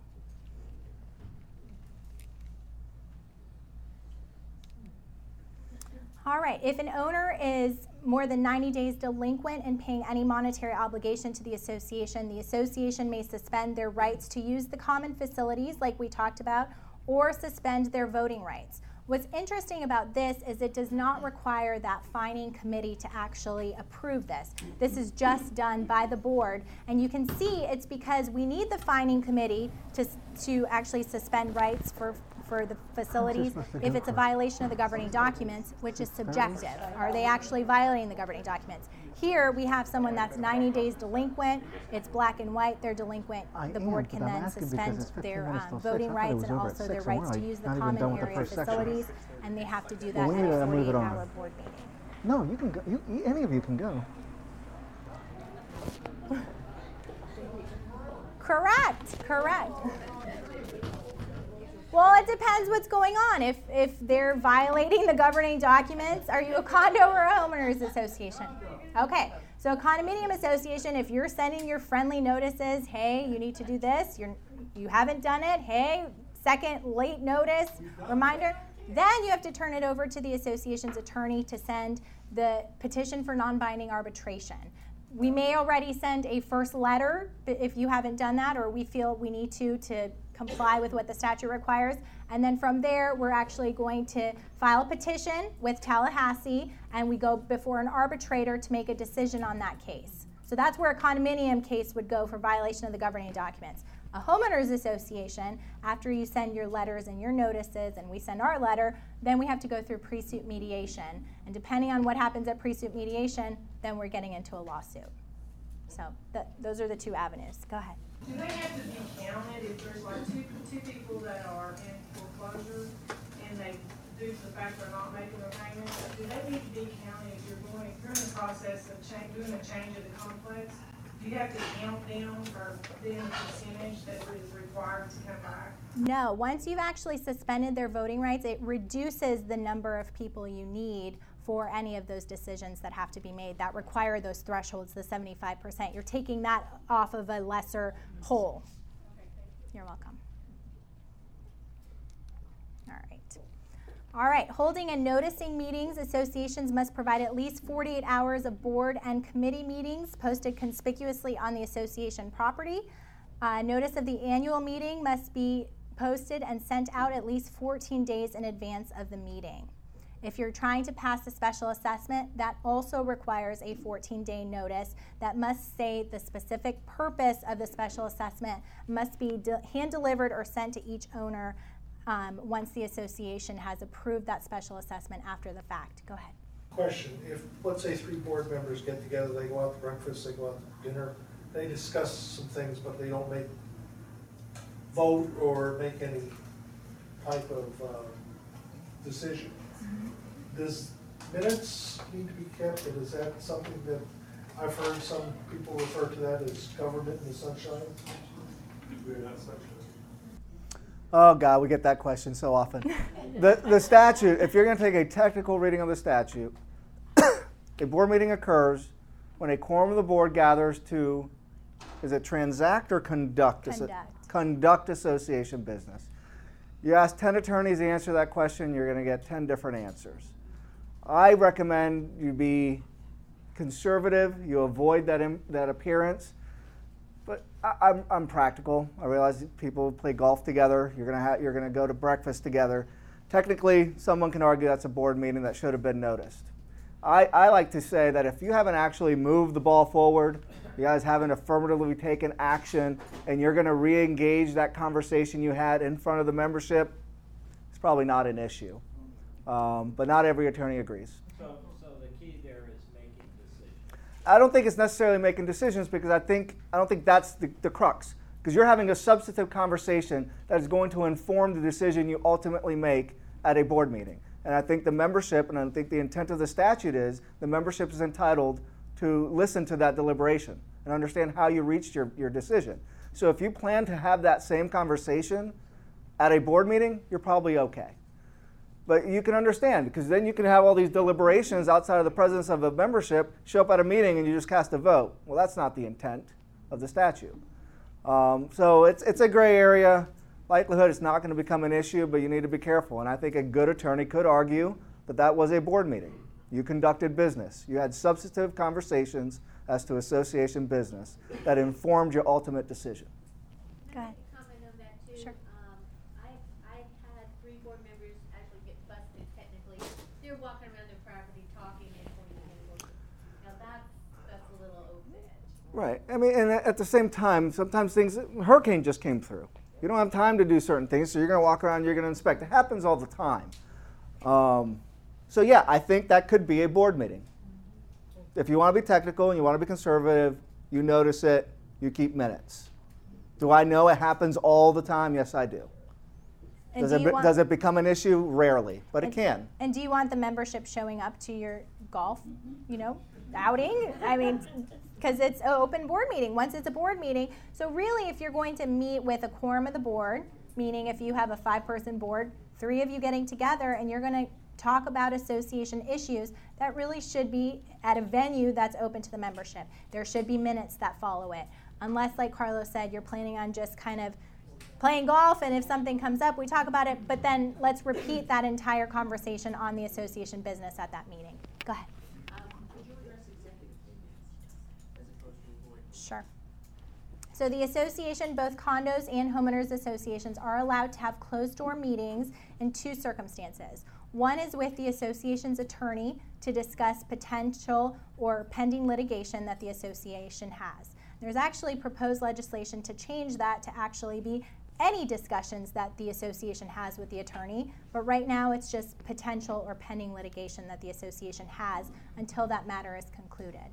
All right, if an owner is more than 90 days delinquent in paying any monetary obligation to the association, the association may suspend their rights to use the common facilities, like we talked about, or suspend their voting rights. What's interesting about this is it does not require that fining committee to actually approve this. This is just done by the board, and you can see it's because we need the fining committee to, to actually suspend rights for for the facilities if it's a violation of the governing documents, which is subjective. Are they actually violating the governing documents? Here, we have someone that's 90 days delinquent, it's black and white, they're delinquent. The board can then suspend their um, voting I thought it rights and also their rights to use the common done with the area facilities, and they have to do that Well, at a 48-hour board meeting. No, you can go. You- any of you can go. Correct, correct. Well, it depends what's going on. If, if they're violating the governing documents, are you a condo or a homeowners association? Okay, so a condominium association, if you're sending your friendly notices, hey, you need to do this, you're, you haven't done it, hey, second late notice, reminder, then you have to turn it over to the association's attorney to send the petition for non-binding arbitration. We may already send a first letter if you haven't done that, or we feel we need to to comply with what the statute requires. And then from there, we're actually going to file a petition with Tallahassee, and we go before an arbitrator to make a decision on that case. So that's where a condominium case would go for violation of the governing documents. A homeowners association, after you send your letters and your notices, and we send our letter, then we have to go through pre-suit mediation. And depending on what happens at pre-suit mediation, then we're getting into a lawsuit. So th- those are the two avenues. Go ahead. Do they have to be counted if there's like two, two people that are in foreclosure and they, due to the fact they're not making their payments, do they need to be counted if you're going, if you're in the process of cha- doing a change of the complex? Do you have to count them for the percentage that is required to come back? No, once you've actually suspended their voting rights, it reduces the number of people you need for any of those decisions that have to be made that require those thresholds, the 75%. You're taking that off of a lesser poll. You're welcome. All right. All right, holding and noticing meetings, associations must provide at least 48 hours of board and committee meetings posted conspicuously on the association property. Uh, notice of the annual meeting must be posted and sent out at least 14 days in advance of the meeting. If you're trying to pass a special assessment, that also requires a 14 day notice that must state the specific purpose of the special assessment, must be de- hand delivered or sent to each owner um, once the association has approved that special assessment after the fact. Go ahead. Question, if, let's say three board members get together, they go out to breakfast, they go out to dinner, they discuss some things, but they don't make, vote or make any type of, uh, decision. Does minutes need to be kept, and is that something that, I've heard some people refer to that as government in the sunshine? We're not sunshine. Oh, God, we get that question so often. the, the statute, if you're going to take a technical reading of the statute, a board meeting occurs when a quorum of the board gathers to, is it transact or conduct? asso- Conduct. Conduct association business. You ask 10 attorneys to answer that question, you're going to get 10 different answers. I recommend you be conservative, you avoid that, Im- that appearance. But I, I'm, I'm practical. I realize people play golf together. You're gonna ha- you're gonna go to breakfast together. Technically, someone can argue that's a board meeting that should have been noticed. I, I like to say that if you haven't actually moved the ball forward, you guys haven't affirmatively taken action, and you're gonna re-engage that conversation you had in front of the membership, it's probably not an issue. Um, but not every attorney agrees. So, so the key there is making decisions. I don't think it's necessarily making decisions because I think I don't think that's the, the crux. Because you're having a substantive conversation that is going to inform the decision you ultimately make at a board meeting. And I think the membership, and I think the intent of the statute is the membership is entitled to listen to that deliberation and understand how you reached your, your decision. So if you plan to have that same conversation at a board meeting, you're probably okay. But you can understand because then you can have all these deliberations outside of the presence of a membership, show up at a meeting and you just cast a vote. Well, that's not the intent of the statute. Um, so it's, it's a gray area. Likelihood it's not going to become an issue, but you need to be careful. And I think a good attorney could argue that that was a board meeting. You conducted business. You had substantive conversations as to association business that informed your ultimate decision. Go ahead. Comment on that too. Sure. Um, I, I had three board members actually get busted technically. They're walking around their property talking and pointing at Now that's, that's a little over the edge. Right. I mean, and at the same time, sometimes things, hurricane just came through. You don't have time to do certain things, so you're going to walk around, you're going to inspect. It happens all the time. Um, so, yeah, I think that could be a board meeting. If you want to be technical and you want to be conservative, you notice it, you keep minutes. Do I know it happens all the time? Yes, I do. And Does do it, want- does it become an issue? Rarely, but it can. And do you want the membership showing up to your golf, you know, outing? I mean, because it's an open board meeting. Once it's a board meeting, so really, if you're going to meet with a quorum of the board, meaning if you have a five-person board, three of you getting together, and you're going to talk about association issues, that really should be at a venue that's open to the membership. There should be minutes that follow it, unless, like Carlos said, you're planning on just kind of playing golf and if something comes up we talk about it but then let's repeat that entire conversation on the association business at that meeting go ahead sure So the association, both condos and homeowners associations, are allowed to have closed door meetings in two circumstances. One is with the association's attorney to discuss potential or pending litigation that the association has. There's actually proposed legislation to change that to actually be any discussions that the association has with the attorney, but right now it's just potential or pending litigation that the association has until that matter is concluded.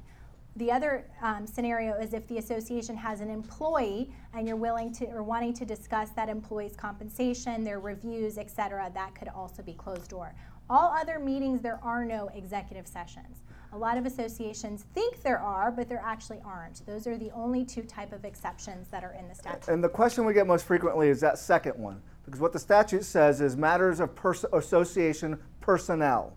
The other um, scenario is if the association has an employee and you're willing to or wanting to discuss that employee's compensation, their reviews, et cetera, that could also be closed door. All other meetings, there are no executive sessions. A lot of associations think there are, but there actually aren't. Those are the only two type of exceptions that are in the statute. And the question we get most frequently is that second one, because what the statute says is matters of pers- association personnel,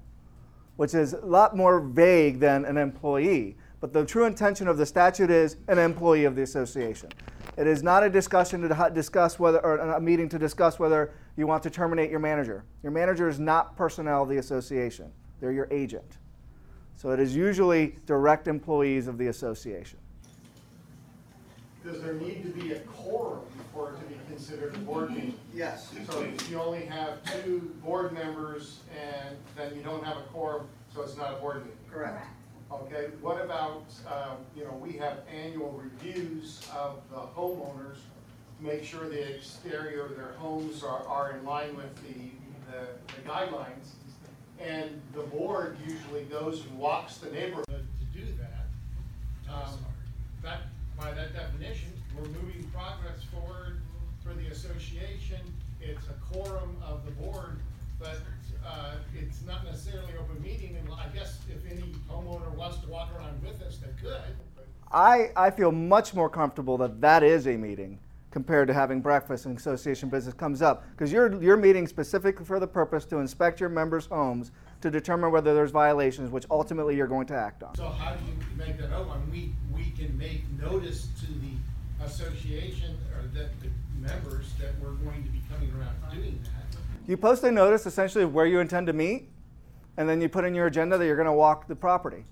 which is a lot more vague than an employee. But the true intention of the statute is an employee of the association. It is not a discussion to discuss whether, or a meeting to discuss whether you want to terminate your manager. Your manager is not personnel of the association, they're your agent. So it is usually direct employees of the association. Does there need to be a quorum for it to be considered a board meeting? Yes. So if you only have two board members and then you don't have a quorum, so it's not a board meeting? Correct. Okay, what about, um, you know, we have annual reviews of the homeowners to make sure the exterior of their homes are, are in line with the, the the guidelines. And the board usually goes and walks the neighborhood to do that. Um, That, by that definition, we're moving progress forward for the association. It's a quorum of the board, but uh, it's not necessarily open meeting. And I guess if any homeowner wants to walk around with us, they could. I, I feel much more comfortable that that is a meeting compared to having breakfast and association business comes up. Because you're, you're meeting specifically for the purpose to inspect your members' homes to determine whether there's violations, which ultimately you're going to act on. So how do you make that open? We, we can make notice to the association or that the members that we're going to be coming around doing that. You post a notice essentially of where you intend to meet, and then you put in your agenda that you're going to walk the property.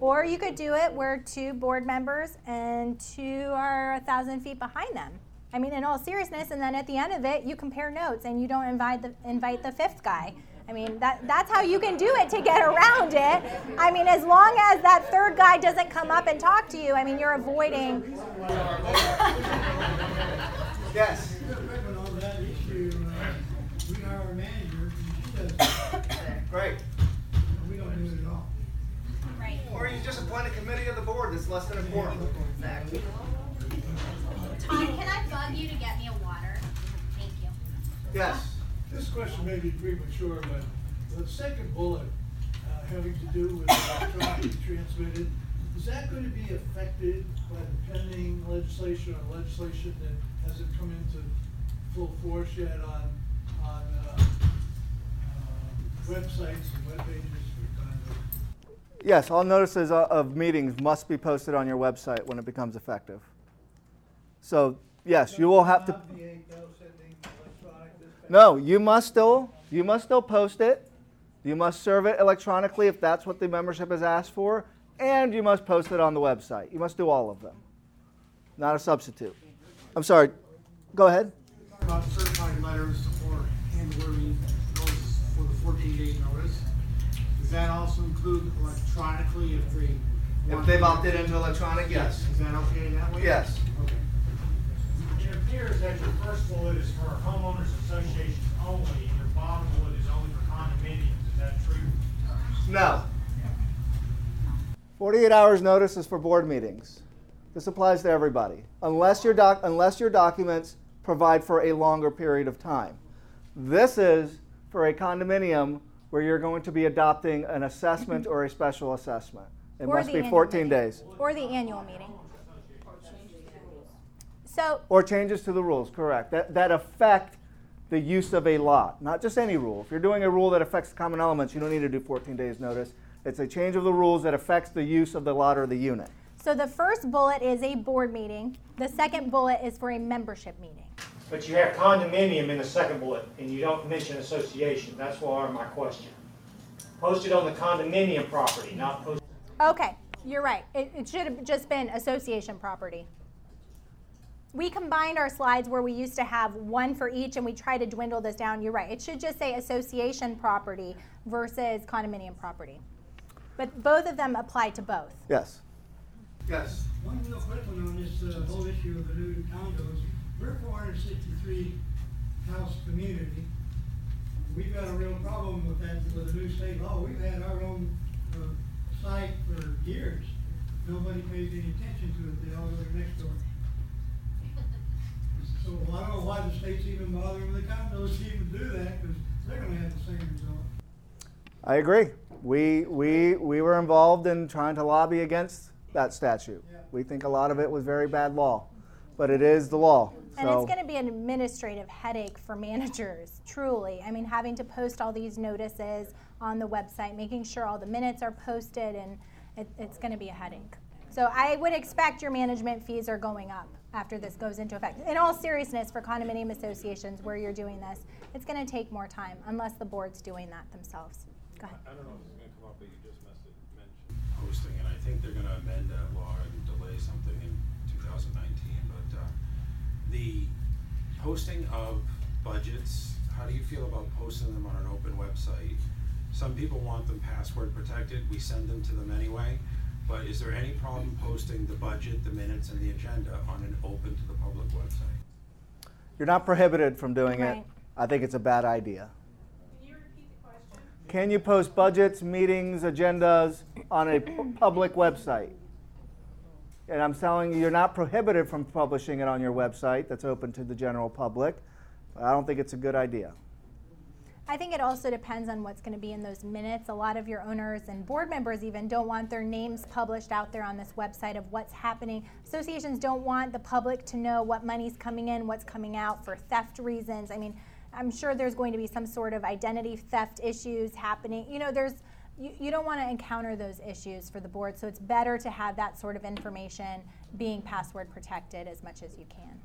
Or you could do it where two board members and two are a thousand feet behind them. I mean, in all seriousness, and then at the end of it, you compare notes and you don't invite the invite the fifth guy. I mean, that that's how you can do it to get around it. I mean, as long as that third guy doesn't come up and talk to you, I mean, you're avoiding. Yes. Great. we don't do it at all. Or you just appoint a committee of the board that's less than a quorum. Todd, can I bug you to get me a water? Thank you. Yes. This question may be premature, but the second bullet, uh, having to do with electronically transmitted, is that going to be affected by the pending legislation or legislation that hasn't come into full force yet on, on, uh, websites and web pages for? Yes, all notices uh, of meetings must be posted on your website when it becomes effective. So, yes, you will have to. Not the eight sending electronic dispatch? No, you must still, you must still post it. You must serve it electronically if that's what the membership has asked for, and you must post it on the website. You must do all of them. Not a substitute. I'm sorry. Go ahead. About certified letters or handwritten notice for the fourteen day notice. Does that also include electronically if they? want they've to- opted into electronic, yes. Is that okay that way? Yes. Okay. It appears that your first bullet is for homeowners associations only, and your bottom bullet is only for condominiums, is that true? No. 48 hours notice is for board meetings. This applies to everybody, unless your, doc, unless your documents provide for a longer period of time. This is for a condominium where you're going to be adopting an assessment or a special assessment. It Or must be 14 meeting. days. Or the annual meeting. So Or changes to the rules, correct. That, that affect the use of a lot, not just any rule. If you're doing a rule that affects common elements, you don't need to do 14 days notice. It's a change of the rules that affects the use of the lot or the unit. So the first bullet is a board meeting. The second bullet is for a membership meeting. But you have condominium in the second bullet, and you don't mention association, that's why my question. Posted on the condominium property, not posted. Okay, you're right. It, it should have just been association property. We combined our slides where we used to have one for each and we try to dwindle this down. You're right. It should just say association property versus condominium property. But both of them apply to both. Yes. Yes. One real quick one on this uh, whole issue of the new condos. We're four hundred sixty-three house community. We've got a real problem with that, with the new state law. We've had our own, uh, site for years. Nobody pays any attention to it. They all go next door. So I don't know why the state's even bothering with the condos to even do that, because they're gonna have the same result. I agree. We, we, we were involved in trying to lobby against that statute. We think a lot of it was very bad law, but it is the law. And so, it's going to be an administrative headache for managers, truly. I mean, having to post all these notices on the website, making sure all the minutes are posted, and it, it's going to be a headache. So I would expect your management fees are going up after this goes into effect. In all seriousness, for condominium associations where you're doing this, it's going to take more time unless the board's doing that themselves. Go ahead. I, don't know if it's going to come up, but you just mentioned hosting, and I think they're going to amend that law and delay something in 2019 the posting of budgets, how do you feel about posting them on an open website? Some people want them password protected, we send them to them anyway, but is there any problem posting the budget, the minutes, and the agenda on an open to the public website? You're not prohibited from doing it. I think it's a bad idea. Can you repeat the question? Can you post budgets, meetings, agendas on a public website? And I'm telling you, you're not prohibited from publishing it on your website that's open to the general public. I don't think it's a good idea. I think it also depends on what's going to be in those minutes. A lot of your owners and board members even don't want their names published out there on this website of what's happening. Associations don't want the public to know what money's coming in, what's coming out for theft reasons. I mean, I'm sure there's going to be some sort of identity theft issues happening. You know, there's you, you don't want to encounter those issues for the board, so it's better to have that sort of information being password protected as much as you can.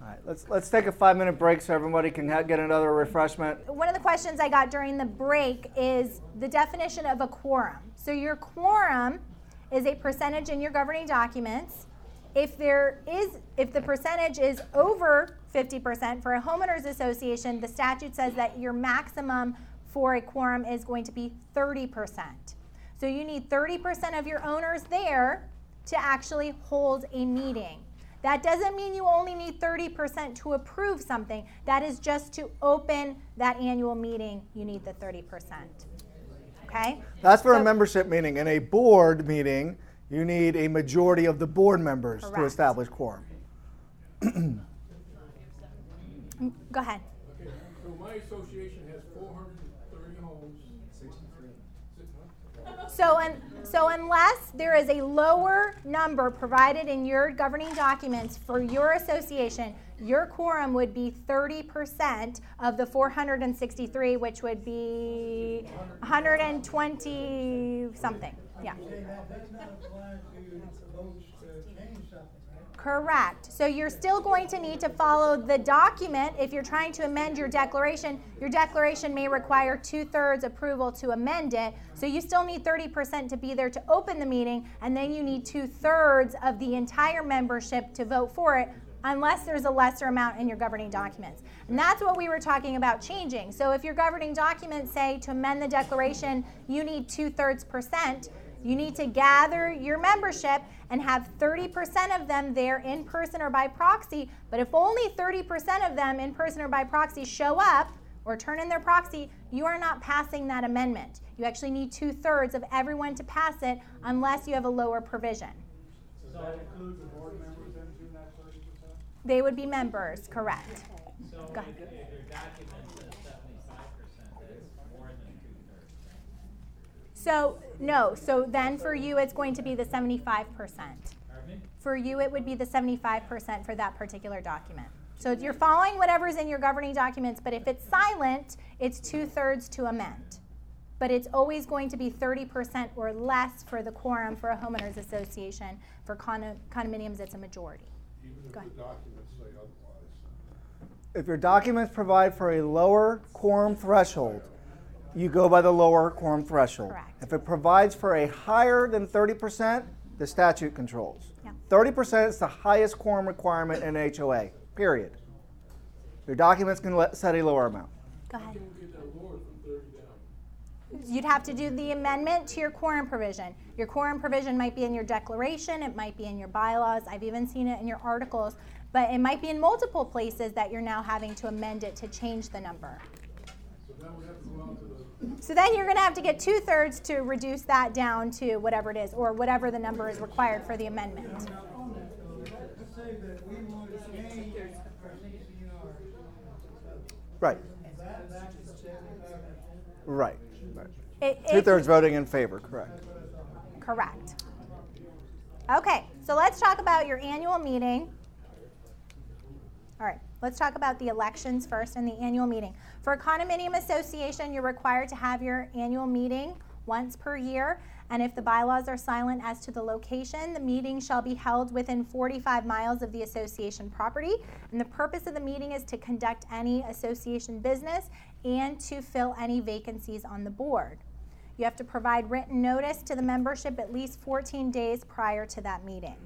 All right, let's, let's take a five minute break so everybody can ha- get another refreshment. one of the questions I got during the break is the definition of a quorum. So your quorum is a percentage in your governing documents. If there is, if the percentage is over 50% for a homeowners association, the statute says that your maximum for a quorum is going to be 30%. So you need 30% of your owners there to actually hold a meeting. That doesn't mean you only need 30% to approve something. That is just to open that annual meeting, you need the 30%. Okay? That's for a membership meeting. In a board meeting, you need a majority of the board members to establish quorum. Go ahead. Okay, so my association has four hundred and thirty homes. Sixty-three. So, un- so unless there is a lower number provided in your governing documents for your association, your quorum would be 30% of the 463, which would be 120 something. Yeah. Say that does not apply to votes to change something, right? Correct. So you're still going to need to follow the document. If you're trying to amend your declaration, your declaration may require two thirds approval to amend it. So you still need 30% to be there to open the meeting, and then you need two thirds of the entire membership to vote for it. Unless there's a lesser amount in your governing documents. And that's what we were talking about changing. So if your governing documents say to amend the declaration, you need two thirds percent, you need to gather your membership and have 30% of them there in person or by proxy. But if only 30% of them in person or by proxy show up or turn in their proxy, you are not passing that amendment. You actually need two thirds of everyone to pass it unless you have a lower provision. Does that include the board members too, that thirty percent? They would be members, correct. So Go ahead. if your document says seventy-five percent, that's more than two-thirds. So, no, so then for you, it's going to be the 75%. For you, it would be the 75% for that particular document. So you're following whatever's in your governing documents, but if it's silent, it's two thirds to amend. But it's always going to be 30% or less for the quorum for a homeowners association. For condo- condominiums, it's a majority. Even if Go the ahead. documents say otherwise. If your documents provide for a lower quorum threshold, you go by the lower quorum threshold. Correct. If it provides for a higher than 30%, the statute controls. Yeah. 30% is the highest quorum requirement in HOA, period. Your documents can let, set a lower amount. Go ahead. You'd have to do the amendment to your quorum provision. Your quorum provision might be in your declaration, it might be in your bylaws, I've even seen it in your articles, but it might be in multiple places that you're now having to amend it to change the number. So then you're going to have to get two thirds to reduce that down to whatever it is, or whatever the number is required for the amendment. Let's say that we want to change our CCR. Right. That, that is seventy-five percent. Right. right. Two thirds voting in favor, correct. Correct. Okay, so let's talk about your annual meeting. All right, let's talk about the elections first and the annual meeting. For a condominium association, you're required to have your annual meeting once per year. And if the bylaws are silent as to the location, the meeting shall be held within 45 miles of the association property. And the purpose of the meeting is to conduct any association business and to fill any vacancies on the board. You have to provide written notice to the membership at least 14 days prior to that meeting.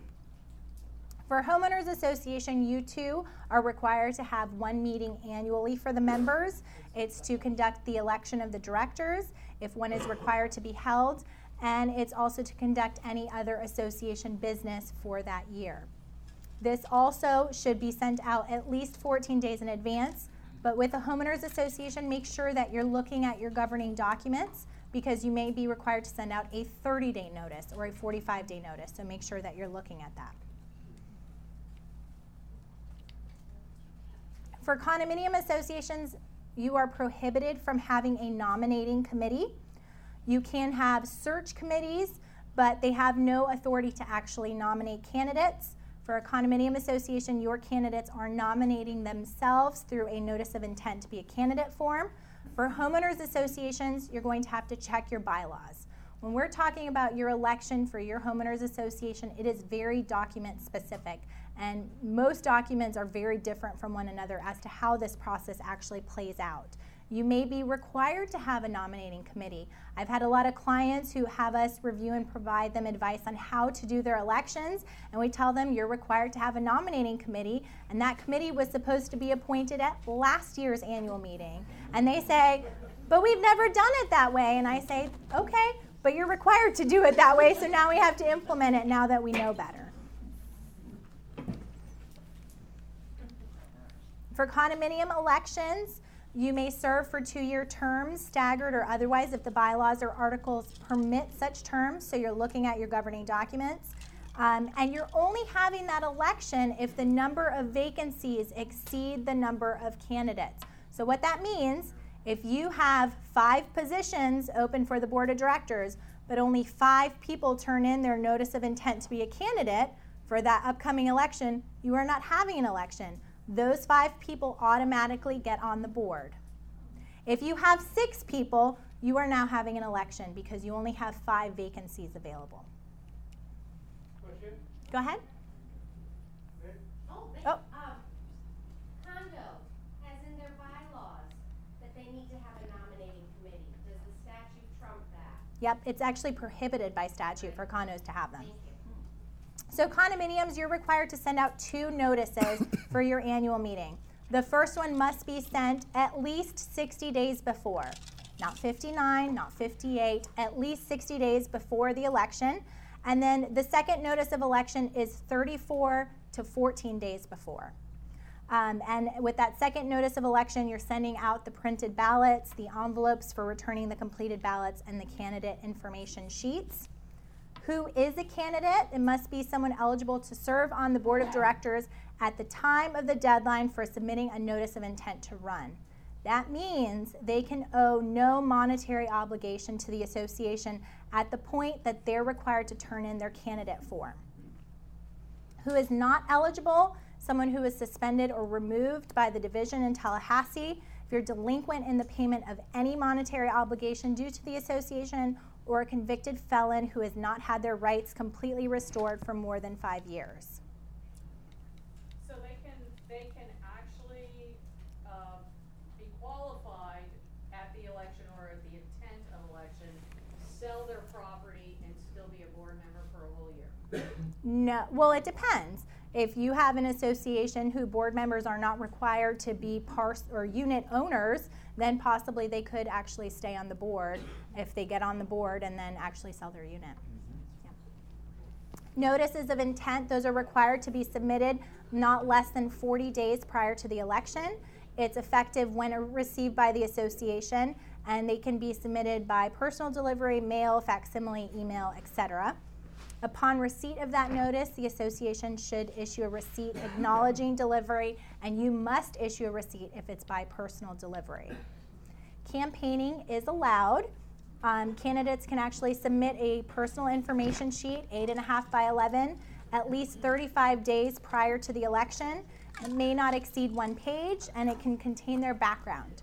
For homeowners association, you too are required to have one meeting annually for the members. It's to conduct the election of the directors, if one is required to be held, and it's also to conduct any other association business for that year. This also should be sent out at least 14 days in advance. But with the homeowners association, make sure that you're looking at your governing documents because you may be required to send out a 30 day notice or a 45 day notice. So make sure that you're looking at that. For condominium associations, you are prohibited from having a nominating committee. You can have search committees, but they have no authority to actually nominate candidates. For a condominium association, your candidates are nominating themselves through a notice of intent to be a candidate form. For homeowners associations, you're going to have to check your bylaws. When we're talking about your election for your homeowners association, it is very document specific. And most documents are very different from one another as to how this process actually plays out. You may be required to have a nominating committee. I've had a lot of clients who have us review and provide them advice on how to do their elections, and we tell them you're required to have a nominating committee, and that committee was supposed to be appointed at last year's annual meeting. And they say, but we've never done it that way. And I say, okay, but you're required to do it that way, so now we have to implement it now that we know better. For condominium elections, you may serve for two year terms, staggered or otherwise, if the bylaws or articles permit such terms. So you're looking at your governing documents. Um, and you're only having that election if the number of vacancies exceed the number of candidates. So, what that means, if you have five positions open for the board of directors, but only five people turn in their notice of intent to be a candidate for that upcoming election, you are not having an election those five people automatically get on the board. If you have six people, you are now having an election because you only have five vacancies available. Question? Go ahead. Oh, wait, Oh. um, condo has in their bylaws that they need to have a nominating committee. Does the statute trump that? Yep, it's actually prohibited by statute for condos to have them. So, condominiums, you're required to send out two notices for your annual meeting. The first one must be sent at least 60 days before, not 59, not 58, at least 60 days before the election. And then the second notice of election is 34 to 14 days before. Um, and with that second notice of election, you're sending out the printed ballots, the envelopes for returning the completed ballots, and the candidate information sheets. Who is a candidate? It must be someone eligible to serve on the board of directors at the time of the deadline for submitting a notice of intent to run. That means they can owe no monetary obligation to the association at the point that they're required to turn in their candidate form. Who is not eligible? Someone who is suspended or removed by the division in Tallahassee. If you're delinquent in the payment of any monetary obligation due to the association, or a convicted felon who has not had their rights completely restored for more than five years. So they can, they can actually, uh, be qualified at the election or at the intent of election, sell their property and still be a board member for a whole year. No, well, it depends. If you have an association who board members are not required to be pars or unit owners, then possibly they could actually stay on the board if they get on the board and then actually sell their unit. Yeah. Notices of intent, those are required to be submitted not less than 40 days prior to the election. It's effective when received by the association, and they can be submitted by personal delivery, mail, facsimile, email, etc. Upon receipt of that notice, the association should issue a receipt acknowledging delivery, and you must issue a receipt if it's by personal delivery. Campaigning is allowed. Um, candidates can actually submit a personal information sheet, 8.5 by 11, at least 35 days prior to the election. It may not exceed one page, and it can contain their background.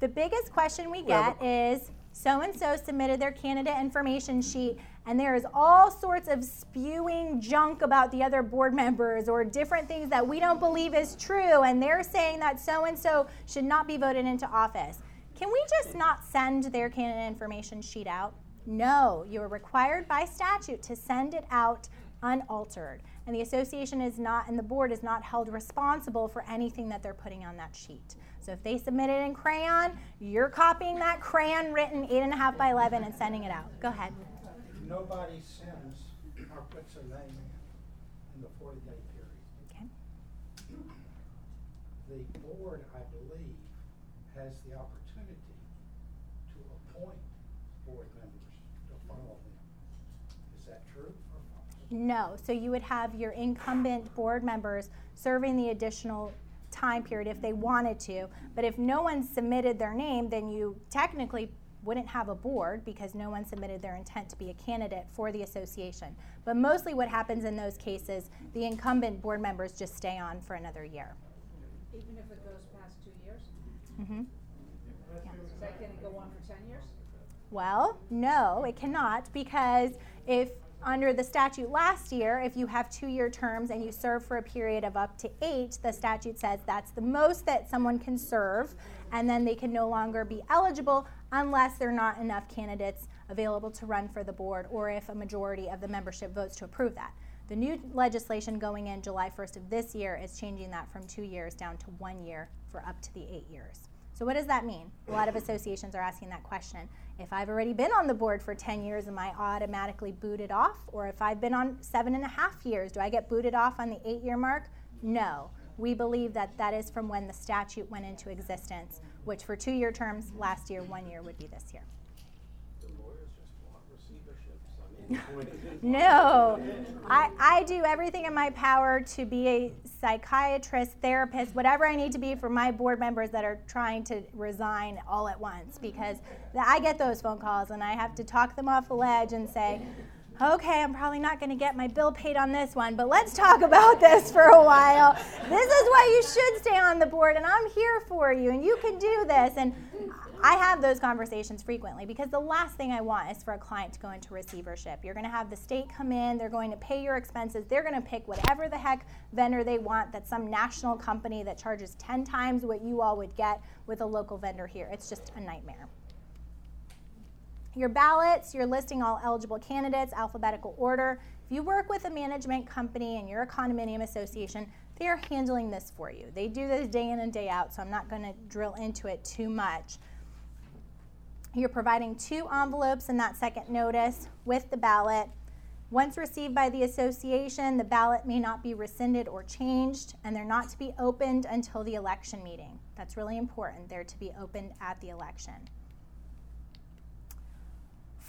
The biggest question we get is so and so submitted their candidate information sheet, and there is all sorts of spewing junk about the other board members or different things that we don't believe is true, and they're saying that so and so should not be voted into office. Can we just not send their candidate information sheet out? No, you are required by statute to send it out unaltered. And the association is not, and the board is not held responsible for anything that they're putting on that sheet. So if they submit it in crayon, you're copying that crayon written eight and a half by 11 and sending it out. Go ahead. Nobody sends or puts their name in the 40 day period. Okay. The board, I believe, has the opportunity to appoint board members to follow them. Is that true? No. So you would have your incumbent board members serving the additional time period if they wanted to. But if no one submitted their name, then you technically wouldn't have a board because no one submitted their intent to be a candidate for the association. But mostly what happens in those cases, the incumbent board members just stay on for another year. Even if it goes past two years? Mm-hmm. Is that gonna go on for ten years? Well, no, it cannot because if under the statute last year, if you have two year terms and you serve for a period of up to eight, the statute says that's the most that someone can serve, and then they can no longer be eligible unless there are not enough candidates available to run for the board or if a majority of the membership votes to approve that. The new legislation going in July 1st of this year is changing that from two years down to one year for up to the eight years. So, what does that mean? A lot of associations are asking that question. If I've already been on the board for 10 years, am I automatically booted off? Or if I've been on seven and a half years, do I get booted off on the eight year mark? No. We believe that that is from when the statute went into existence, which for two year terms last year, one year would be this year. No, I, I do everything in my power to be a psychiatrist, therapist, whatever I need to be for my board members that are trying to resign all at once because I get those phone calls and I have to talk them off the ledge and say, okay, I'm probably not going to get my bill paid on this one, but let's talk about this for a while. This is why you should stay on the board, and I'm here for you, and you can do this. And I have those conversations frequently because the last thing I want is for a client to go into receivership. You're going to have the state come in, they're going to pay your expenses, they're going to pick whatever the heck vendor they want that's some national company that charges 10 times what you all would get with a local vendor here. It's just a nightmare. Your ballots, you're listing all eligible candidates, alphabetical order. If you work with a management company and you're a condominium association, they are handling this for you. They do this day in and day out, so I'm not going to drill into it too much. You're providing two envelopes in that second notice with the ballot. Once received by the association, the ballot may not be rescinded or changed, and they're not to be opened until the election meeting. That's really important. They're to be opened at the election.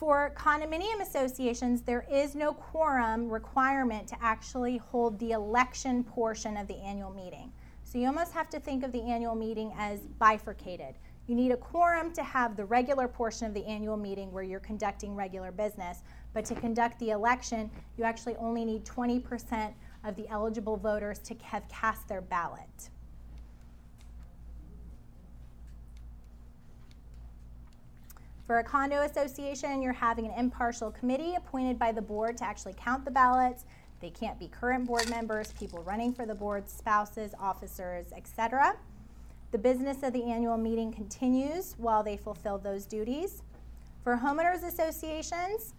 For condominium associations, there is no quorum requirement to actually hold the election portion of the annual meeting. So you almost have to think of the annual meeting as bifurcated. You need a quorum to have the regular portion of the annual meeting where you're conducting regular business. But to conduct the election, you actually only need 20% of the eligible voters to have cast their ballot. For a condo association, you're having an impartial committee appointed by the board to actually count the ballots. They can't be current board members, people running for the board, spouses, officers, etc. The business of the annual meeting continues while they fulfill those duties. For homeowners associations,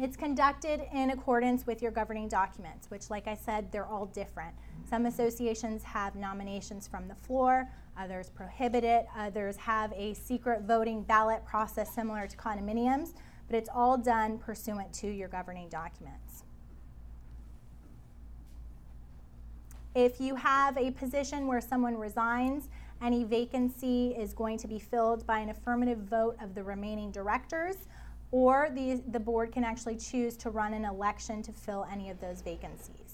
It's conducted in accordance with your governing documents, which, like I said, they're all different. Some associations have nominations from the floor, others prohibit it, others have a secret voting ballot process similar to condominiums, but it's all done pursuant to your governing documents. If you have a position where someone resigns, any vacancy is going to be filled by an affirmative vote of the remaining directors, or the, the board can actually choose to run an election to fill any of those vacancies.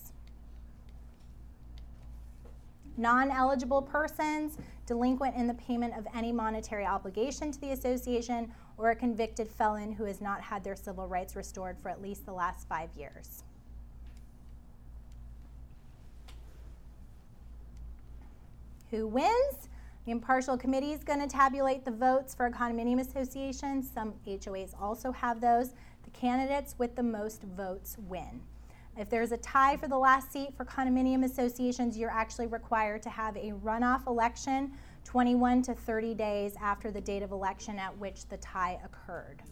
Non eligible persons, delinquent in the payment of any monetary obligation to the association, or a convicted felon who has not had their civil rights restored for at least the last five years. Who wins? The impartial committee is going to tabulate the votes for a condominium association. Some HOAs also have those. The candidates with the most votes win. If there's a tie for the last seat for condominium associations, you're actually required to have a runoff election 21 to 30 days after the date of election at which the tie occurred.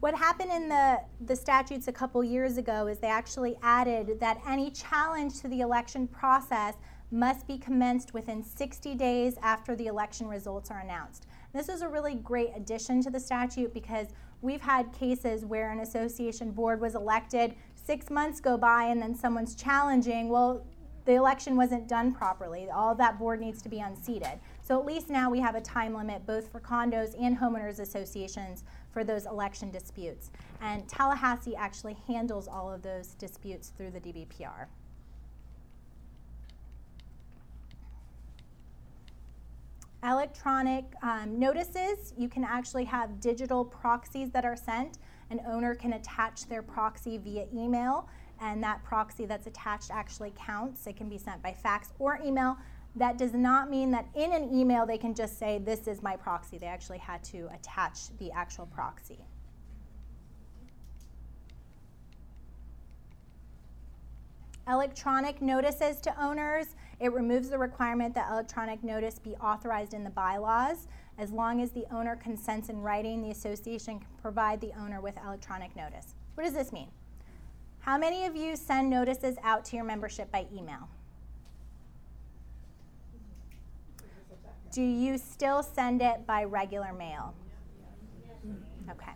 What happened in the, the statutes a couple years ago is they actually added that any challenge to the election process must be commenced within 60 days after the election results are announced. This is a really great addition to the statute because we've had cases where an association board was elected, six months go by, and then someone's challenging, well, the election wasn't done properly. All that board needs to be unseated. So at least now we have a time limit both for condos and homeowners associations for those election disputes. And Tallahassee actually handles all of those disputes through the DBPR. Electronic um, notices, you can actually have digital proxies that are sent. An owner can attach their proxy via email, and that proxy that's attached actually counts. It can be sent by fax or email. That does not mean that in an email they can just say, This is my proxy. They actually had to attach the actual proxy. Electronic notices to owners. It removes the requirement that electronic notice be authorized in the bylaws. As long as the owner consents in writing, the association can provide the owner with electronic notice. What does this mean? How many of you send notices out to your membership by email? Do you still send it by regular mail? Okay.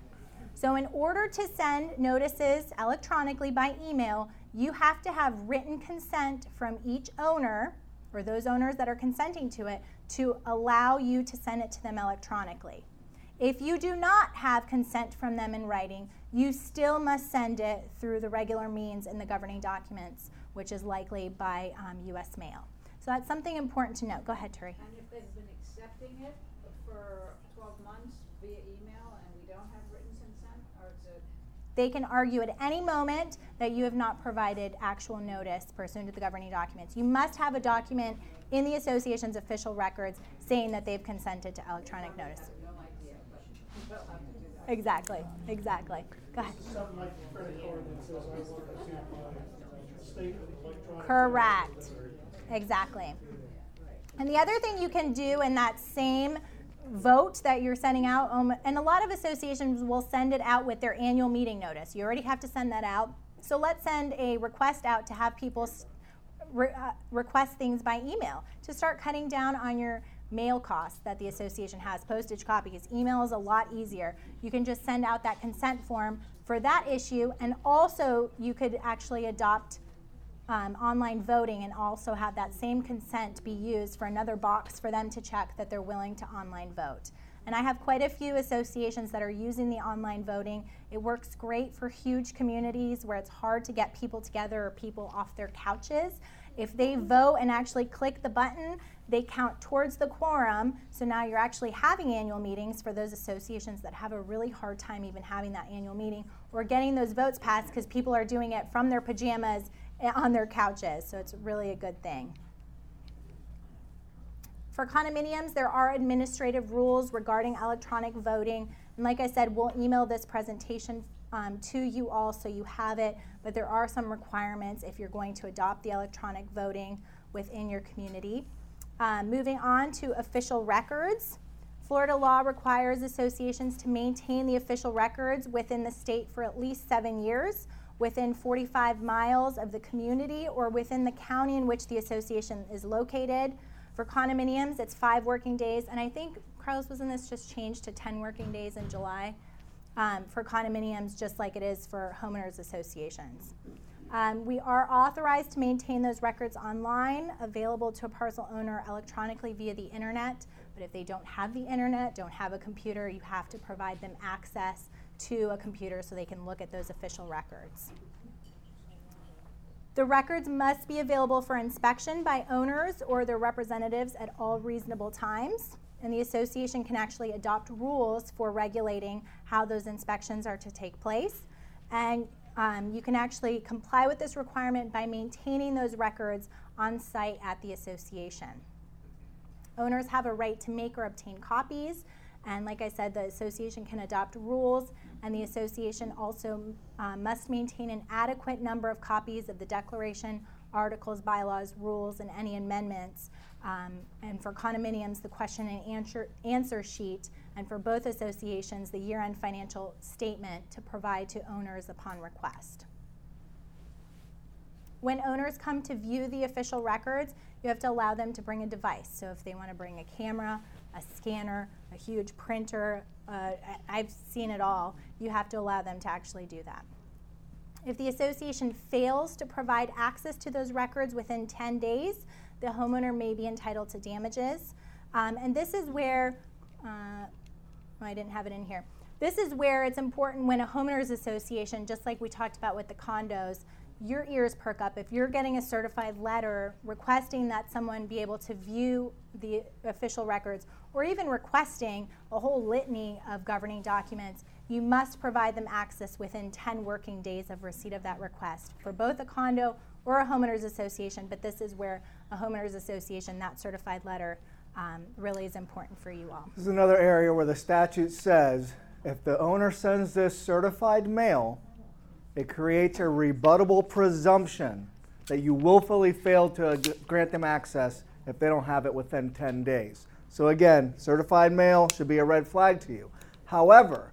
So, in order to send notices electronically by email, you have to have written consent from each owner or those owners that are consenting to it to allow you to send it to them electronically. If you do not have consent from them in writing, you still must send it through the regular means in the governing documents, which is likely by um, U.S. mail. So that's something important to note. Go ahead, Terry. And if they've been accepting it for 12 months via email and we don't have written consent, or is it they can argue at any moment that you have not provided actual notice pursuant to the governing documents. You must have a document in the association's official records saying that they've consented to electronic notice. Exactly, exactly. Go ahead. Correct. Exactly. And the other thing you can do in that same vote that you're sending out, um, and a lot of associations will send it out with their annual meeting notice. You already have to send that out. So let's send a request out to have people re- uh, request things by email to start cutting down on your mail costs that the association has, postage copies. Email is a lot easier. You can just send out that consent form for that issue, and also you could actually adopt um, online voting and also have that same consent be used for another box for them to check that they're willing to online vote. And I have quite a few associations that are using the online voting. It works great for huge communities where it's hard to get people together or people off their couches. If they vote and actually click the button, they count towards the quorum. So now you're actually having annual meetings for those associations that have a really hard time even having that annual meeting or getting those votes passed because people are doing it from their pajamas on their couches. So it's really a good thing. For condominiums, there are administrative rules regarding electronic voting. And like I said, we'll email this presentation um, to you all so you have it. But there are some requirements if you're going to adopt the electronic voting within your community. Um, moving on to official records. Florida law requires associations to maintain the official records within the state for at least seven years, within 45 miles of the community, or within the county in which the association is located. For condominiums, it's five working days, and I think, Carlos, was in this just changed to 10 working days in July? Um, for condominiums, just like it is for homeowners associations. Um, we are authorized to maintain those records online, available to a parcel owner electronically via the internet. But if they don't have the internet, don't have a computer, you have to provide them access to a computer so they can look at those official records. The records must be available for inspection by owners or their representatives at all reasonable times. And the association can actually adopt rules for regulating how those inspections are to take place. And um, you can actually comply with this requirement by maintaining those records on site at the association. Owners have a right to make or obtain copies, and like I said, the association can adopt rules, and the association also uh, must maintain an adequate number of copies of the declaration, articles, bylaws, rules, and any amendments. Um, and for condominiums, the question and answer, answer sheet, and for both associations, the year end financial statement to provide to owners upon request. When owners come to view the official records, you have to allow them to bring a device. So if they want to bring a camera, a scanner, a huge printer, uh, I've seen it all, you have to allow them to actually do that. If the association fails to provide access to those records within 10 days, the homeowner may be entitled to damages. Um, and this is where, uh, oh, I didn't have it in here. This is where it's important when a homeowners association, just like we talked about with the condos, your ears perk up if you're getting a certified letter requesting that someone be able to view the official records or even requesting a whole litany of governing documents you must provide them access within 10 working days of receipt of that request for both a condo or a homeowners association but this is where a homeowners association that certified letter um, really is important for you all This is another area where the statute says if the owner sends this certified mail, it creates a rebuttable presumption that you willfully failed to grant them access if they don't have it within 10 days. So, again, certified mail should be a red flag to you. However,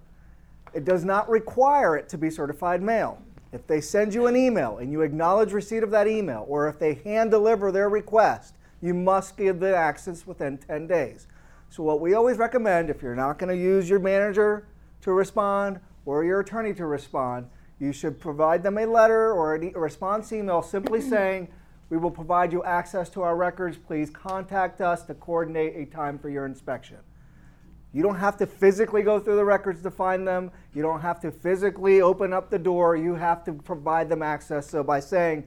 it does not require it to be certified mail. If they send you an email and you acknowledge receipt of that email, or if they hand deliver their request, you must give the access within 10 days. So, what we always recommend if you're not going to use your manager to respond or your attorney to respond, you should provide them a letter or a response email simply saying, We will provide you access to our records. Please contact us to coordinate a time for your inspection. You don't have to physically go through the records to find them. You don't have to physically open up the door. You have to provide them access. So by saying,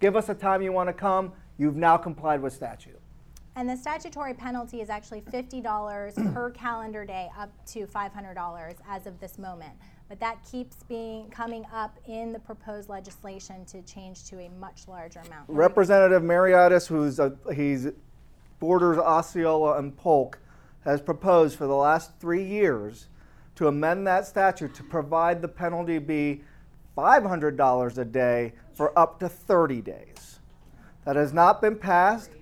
give us a time you want to come, you've now complied with statute. And the statutory penalty is actually $50 per calendar day up to $500 as of this moment. But that keeps being coming up in the proposed legislation to change to a much larger amount. Representative Mariotis, who's a, he's borders Osceola and Polk, has proposed for the last three years to amend that statute to provide the penalty be $500 a day for up to 30 days. That has not been passed.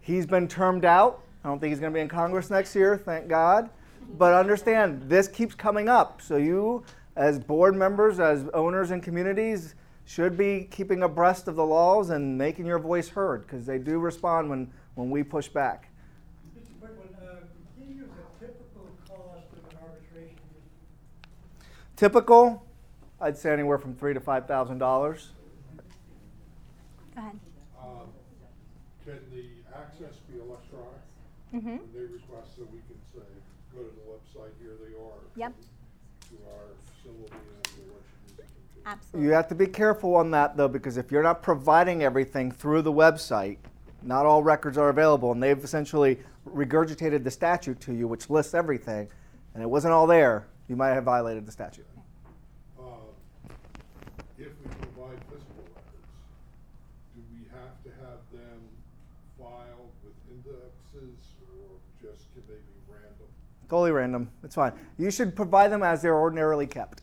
He's been termed out. I don't think he's going to be in Congress next year, thank God. But understand, this keeps coming up. So you, as board members, as owners and communities, should be keeping abreast of the laws and making your voice heard because they do respond when, when we push back. Just a quick one, uh, can you give a typical cost of an arbitration? Typical, I'd say anywhere from three to five thousand dollars. Go ahead. Um, Can the access be electronic? Mhm. When they request, so we can say, go to the website, here they are. Yep. To our facility and we'll let you use the computer. Absolutely. You have to be careful on that though, because if you're not providing everything through the website, not all records are available, and they've essentially regurgitated the statute to you, which lists everything, and it wasn't all there. You might have violated the statute. Uh, If we provide physical records, do we have to have them filed with indexes or just can they be random? Totally random. It's fine. You should provide them as they're ordinarily kept.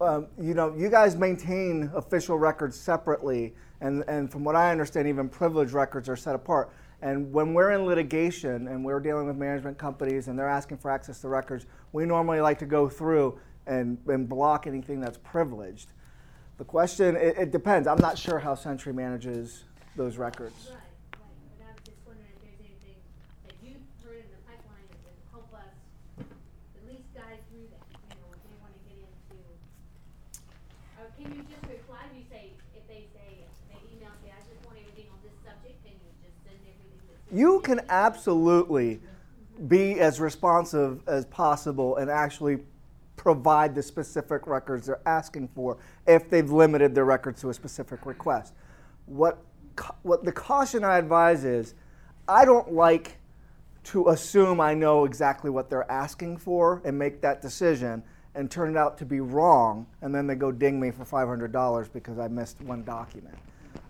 um, you know, you guys maintain official records separately, and, and from what I understand, even privileged records are set apart. And when we're in litigation and we're dealing with management companies and they're asking for access to records, we normally like to go through and, and block anything that's privileged. The question, it, it depends. I'm not sure how Century manages those records. Right, right, but I was just wondering if there's anything that you've heard in the pipeline that would help us at least guide through that, you know, if they wanna get into. Or can you just reply, you say, if they say, they email, say, I just want everything on this subject, can you just send everything that's. You can absolutely be as responsive as possible and actually provide the specific records they're asking for if they've limited their records to a specific request. What, what the caution I advise is I don't like to assume I know exactly what they're asking for and make that decision and turn it out to be wrong, and then they go ding me for $500 because I missed one document.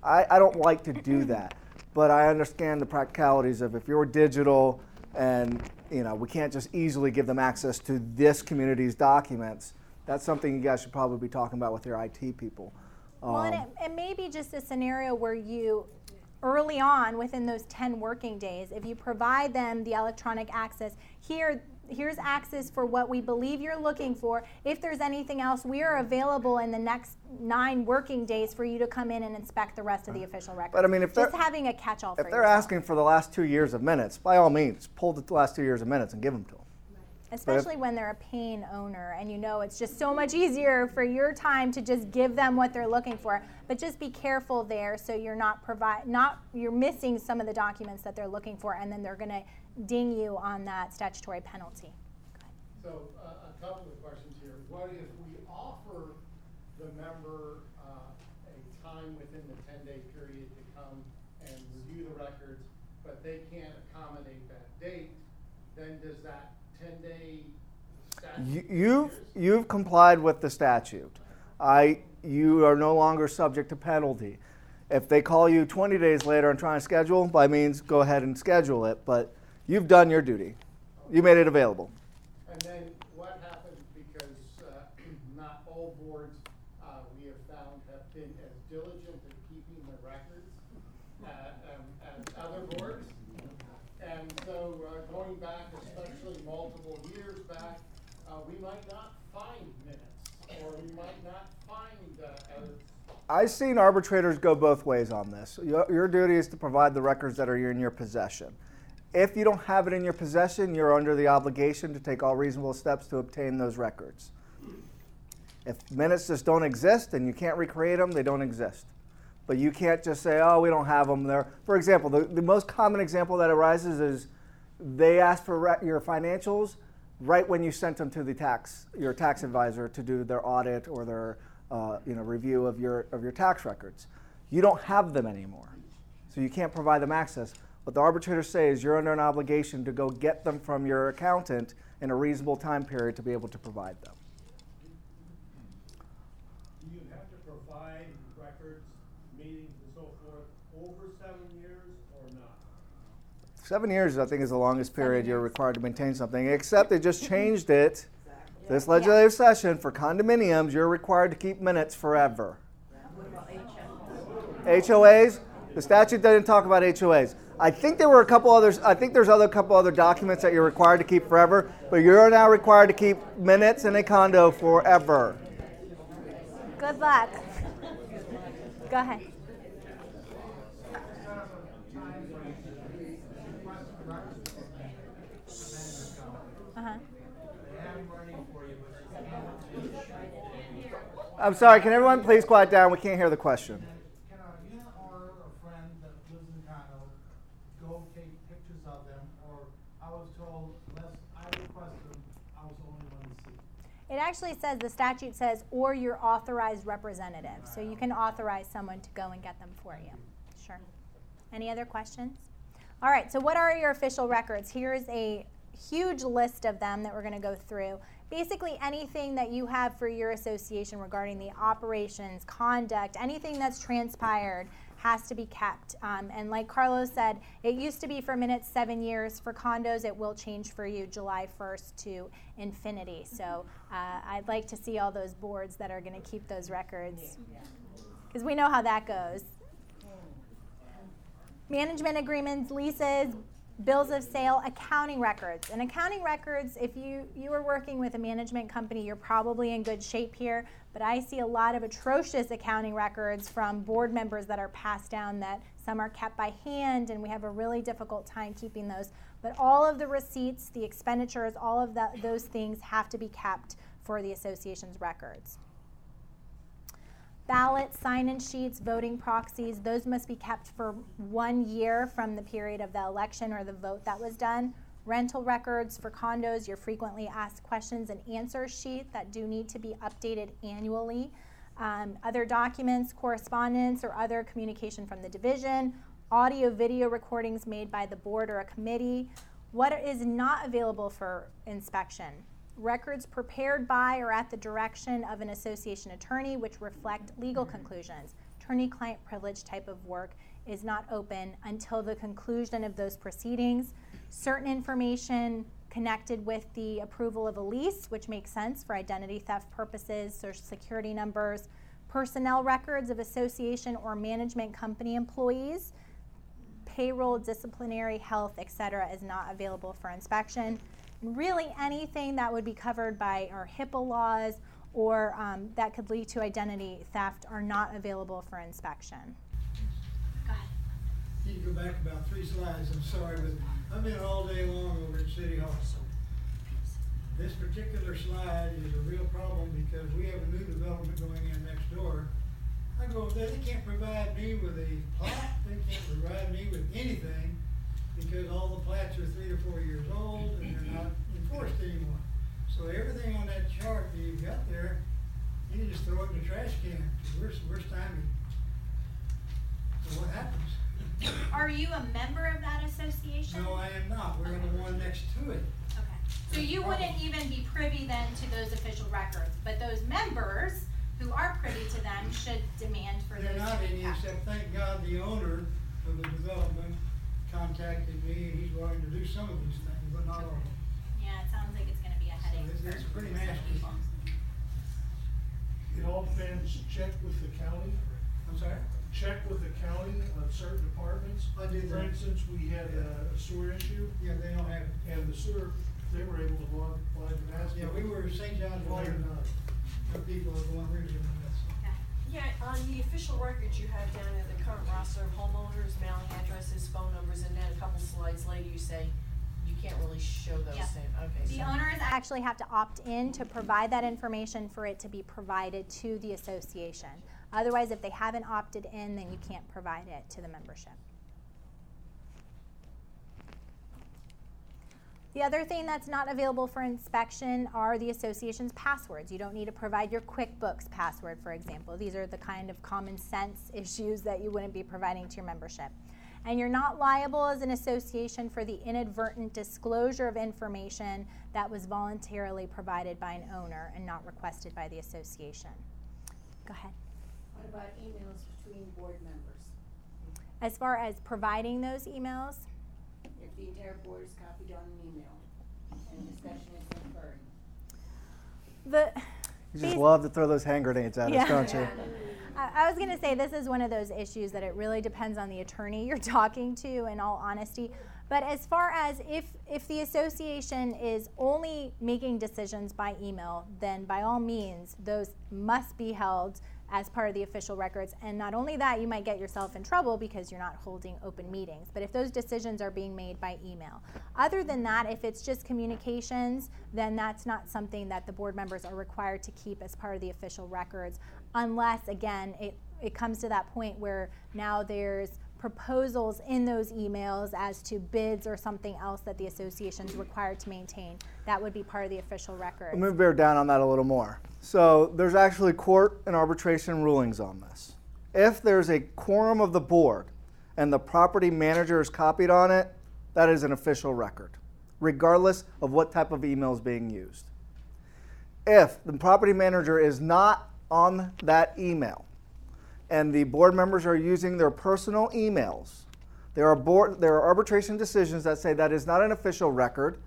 I, I don't like to do that, but I understand the practicalities of if you're digital and you know we can't just easily give them access to this community's documents. That's something you guys should probably be talking about with your IT people. Well, and Um, it, it may be just a scenario where you, early on within those 10 working days, if you provide them the electronic access, here, here's access for what we believe you're looking for. If there's anything else, we are available in the next nine working days for you to come in and inspect the rest of the official records. But I mean, if just having a catch-all for if they're yourself. asking for the last two years of minutes, by all means, pull the last two years of minutes and give them to them. Especially when they're a paying owner and you know it's just so much easier for your time to just give them what they're looking for. But just be careful there so you're not provide not you're missing some of the documents that they're looking for and then they're gonna ding you on that statutory penalty. So, uh, a couple of questions here. What if we offer the member, uh, a time within the ten-day period to come and review the records, but they can't accommodate that date, then does that ten-day statute? You, you've, you've complied with the statute. I, you are no longer subject to penalty. If they call you 20 days later and try and schedule, by means, go ahead and schedule it, but you've done your duty. You made it available. And then what happens, because uh, not all boards, uh, we have found, have been as diligent in keeping the records uh, um, as other boards. And so uh, going back, especially multiple years back, uh, we might not find minutes, or we might not find uh, other I've seen arbitrators go both ways on this. Your, your duty is to provide the records that are in your possession. If you don't have it in your possession, you're under the obligation to take all reasonable steps to obtain those records. If minutes just don't exist and you can't recreate them, they don't exist. But you can't just say, oh, we don't have them there. For example, the, the most common example that arises is they ask for re- your financials right when you sent them to the tax, your tax advisor to do their audit or their uh, you know, review of your, of your tax records. You don't have them anymore. So you can't provide them access. What the arbitrators say is you're under an obligation to go get them from your accountant in a reasonable time period to be able to provide them. Do you have to provide records, meetings and so forth over seven years or not? Seven years, I think, is the longest period you're required to maintain something, except they just changed it. This legislative session for condominiums, you're required to keep minutes forever. What about HOAs, HOAs? the statute didn't talk about HOAs. I think there were a couple others, I think there's other couple other documents that you're required to keep forever, but you're now required to keep minutes in a condo forever. Good luck. Go ahead. Uh-huh. I'm sorry, can everyone please quiet down? We can't hear the question. Can a unit owner or friend that lives in condo go take pictures of them, or I was told unless I request them, I was the only one to see? It actually says, the statute says, or your authorized representative. So you can authorize someone to go and get them for you. Sure. Any other questions? All right, so what are your official records? Here's a huge list of them that we're going to go through. Basically, anything that you have for your association regarding the operations, conduct, anything that's transpired, has to be kept. Um, and like Carlos said, it used to be for minutes seven years. For condos, it will change for you July 1st to infinity. So uh, I'd like to see all those boards that are going to keep those records because we know how that goes. Management agreements, leases, bills of sale, accounting records. And accounting records, if you, you are working with a management company, you're probably in good shape here. But I see a lot of atrocious accounting records from board members that are passed down that some are kept by hand, and we have a really difficult time keeping those. But all of the receipts, the expenditures, all of the, those things have to be kept for the association's records. Ballots, sign-in sheets, voting proxies, those must be kept for one year from the period of the election or the vote that was done. Rental records for condos, your frequently asked questions and answer sheet that do need to be updated annually. Um, other documents, correspondence, or other communication from the division, audio video recordings made by the board or a committee. What is not available for inspection? Records prepared by or at the direction of an association attorney which reflect legal mm-hmm. conclusions. Attorney client privilege type of work is not open until the conclusion of those proceedings. Certain information connected with the approval of a lease, which makes sense for identity theft purposes, social security numbers, personnel records of association or management company employees, payroll, disciplinary, health, etc., is not available for inspection really anything that would be covered by our HIPAA laws or um, that could lead to identity theft are not available for inspection. Go ahead. Need to go back about three slides. I'm sorry, but I've been all day long over at City Hall. This particular slide is a real problem because we have a new development going in next door. I go there, they can't provide me with a plat, they can't provide me with anything because all the plats are three to four years old and they're not enforced anymore. So everything on that chart that you've got there, you just throw it in the trash can. We're, we're stymied. So what happens? Are you a member of that association? No, I am not. We're okay. the one next to it. Okay. So you wouldn't even be privy then to those official records, but those members who are privy to them should demand for They're those not any, except thank God the owner of the development contacted me and he's willing to do some of these things, but not all. Yeah, it sounds like it's gonna be a headache. So it's, it's pretty nasty. It all depends, check with the county. I'm sorry? Check with the county on certain departments. I did For that. instance, we had a sewer issue. Yeah, they don't have it. And the sewer, they were able to log, log the mask. Yeah, we were St. John's Water, the people are going really doing that. so. Yeah, on the official records, you have down there the current roster of homeowners, mailing addresses, phone numbers, and then a couple slides later, you say, you can't really show those Yeah. things, okay. The so- owners actually have to opt in to provide that information for it to be provided to the association. Otherwise, if they haven't opted in, then you can't provide it to the membership. The other thing that's not available for inspection are the association's passwords. You don't need to provide your QuickBooks password, for example. These are the kind of common sense issues that you wouldn't be providing to your membership. And you're not liable as an association for the inadvertent disclosure of information that was voluntarily provided by an owner and not requested by the association. Go ahead. What about emails between board members? As far as providing those emails, If the entire board is copied on an email and discussion is occurring. the You just love to throw those hand grenades at us, Yeah. don't you? I I was going to say this is one of those issues that it really depends on the attorney you're talking to, in all honesty. But as far as if if the association is only making decisions by email, then by all means those must be held as part of the official records. And not only that, you might get yourself in trouble because you're not holding open meetings. But if those decisions are being made by email, other than that, if it's just communications, then that's not something that the board members are required to keep as part of the official records, unless again it it comes to that point where now there's proposals in those emails as to bids or something else that the association is required to maintain. That would be part of the official record. Let me bear down on that a little more. So there's actually court and arbitration rulings on this. If there's a quorum of the board and the property manager is copied on it, that is an official record, regardless of what type of email is being used. If the property manager is not on that email and the board members are using their personal emails, there are, board, there are arbitration decisions that say that is not an official record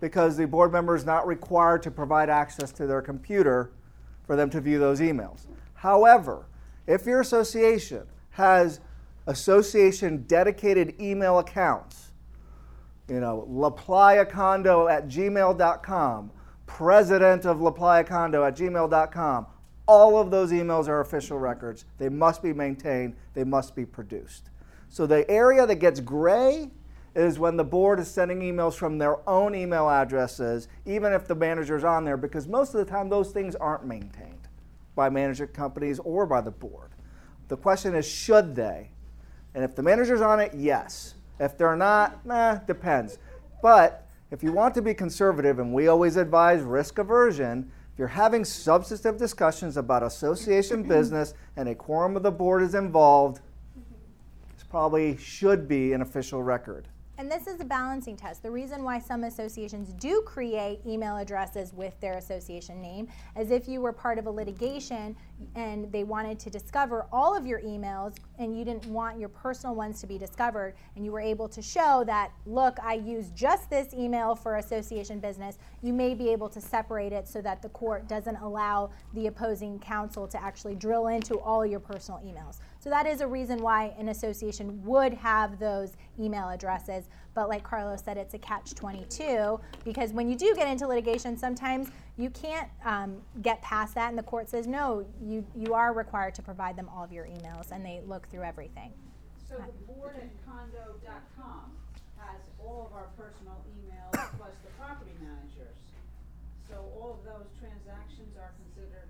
because the board member is not required to provide access to their computer for them to view those emails. However, if your association has association dedicated email accounts, you know, laplayacondo at gmail.com, president of laplayacondo at gmail.com, all of those emails are official records. They must be maintained, they must be produced. So the area that gets gray is when the board is sending emails from their own email addresses, even if the manager's on there, because most of the time those things aren't maintained by management companies or by the board. The question is, should they? And if the manager's on it, yes. If they're not, nah, depends. But if you want to be conservative, and we always advise risk aversion, if you're having substantive discussions about association business and a quorum of the board is involved, this probably should be an official record. And this is a balancing test. The reason why some associations do create email addresses with their association name is if you were part of a litigation and they wanted to discover all of your emails and you didn't want your personal ones to be discovered and you were able to show that, look, I used just this email for association business, you may be able to separate it so that the court doesn't allow the opposing counsel to actually drill into all your personal emails. So that is a reason why an association would have those email addresses. But like Carlos said, it's a catch 22 because when you do get into litigation, sometimes you can't um, get past that, and the court says, no, you, you are required to provide them all of your emails, and they look through everything. So the board at condo.com has all of our personal emails plus the property managers. So all of those transactions are considered.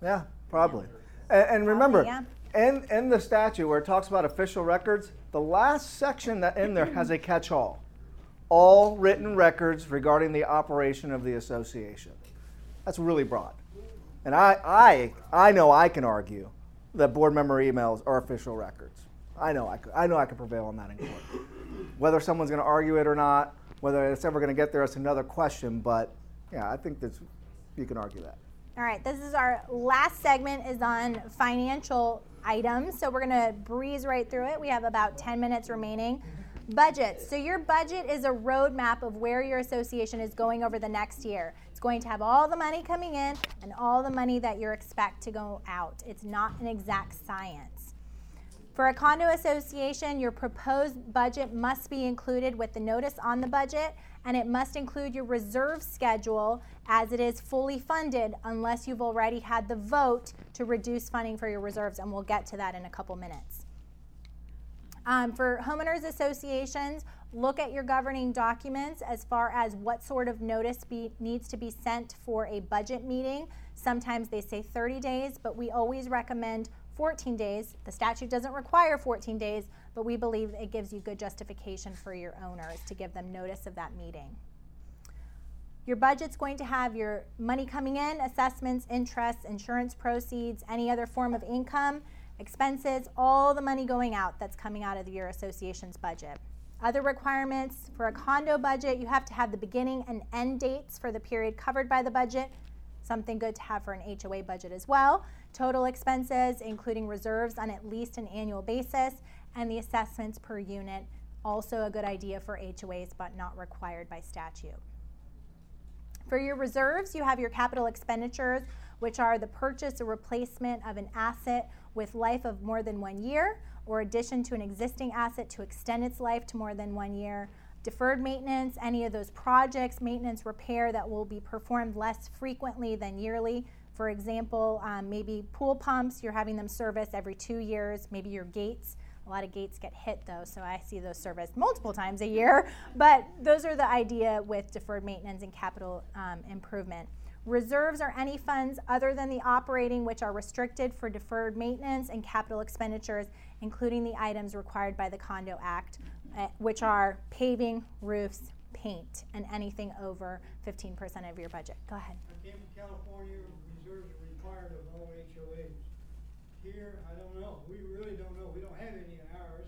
Yeah, probably. And, and remember, yeah. in, in the statute where it talks about official records, the last section that in there has a catch-all. All written records regarding the operation of the association. That's really broad. And I, I, I know I can argue that board member emails are official records. I know I could, I know I could prevail on that in court. Whether someone's going to argue it or not, whether it's ever going to get there, is another question. But yeah, I think that you can argue that. All right, this is our last segment is on financial items. So we're going to breeze right through it. We have about 10 minutes remaining. Budget. So your budget is a roadmap of where your association is going over the next year. It's going to have all the money coming in and all the money that you expect to go out. It's not an exact science. For a condo association, your proposed budget must be included with the notice on the budget and it must include your reserve schedule as it is fully funded unless you've already had the vote to reduce funding for your reserves, and we'll get to that in a couple minutes. Um, for homeowners associations, look at your governing documents as far as what sort of notice be, needs to be sent for a budget meeting. Sometimes they say 30 days, but we always recommend 14 days. The statute doesn't require 14 days, but we believe it gives you good justification for your owners to give them notice of that meeting. Your budget's going to have your money coming in, assessments, interest, insurance proceeds, any other form of income, expenses, all the money going out that's coming out of your association's budget. Other requirements for a condo budget, you have to have the beginning and end dates for the period covered by the budget. Something good to have for an HOA budget as well. Total expenses, including reserves on at least an annual basis, and the assessments per unit, also a good idea for HOAs but not required by statute. For your reserves, you have your capital expenditures, which are the purchase or replacement of an asset with life of more than one year, or addition to an existing asset to extend its life to more than one year. Deferred maintenance, any of those projects, maintenance, repair that will be performed less frequently than yearly. For example, um, maybe pool pumps, you're having them serviced every two years, maybe your gates. A lot of gates get hit though, so I see those serviced multiple times a year. But those are the idea with deferred maintenance and capital um, improvement. Reserves are any funds other than the operating which are restricted for deferred maintenance and capital expenditures, including the items required by the Condo Act, uh, which are paving, roofs, paint, and anything over 15% of your budget. Go ahead. California, reserves are required of all HOAs. Here, I don't know. We really don't know. We don't have any in ours.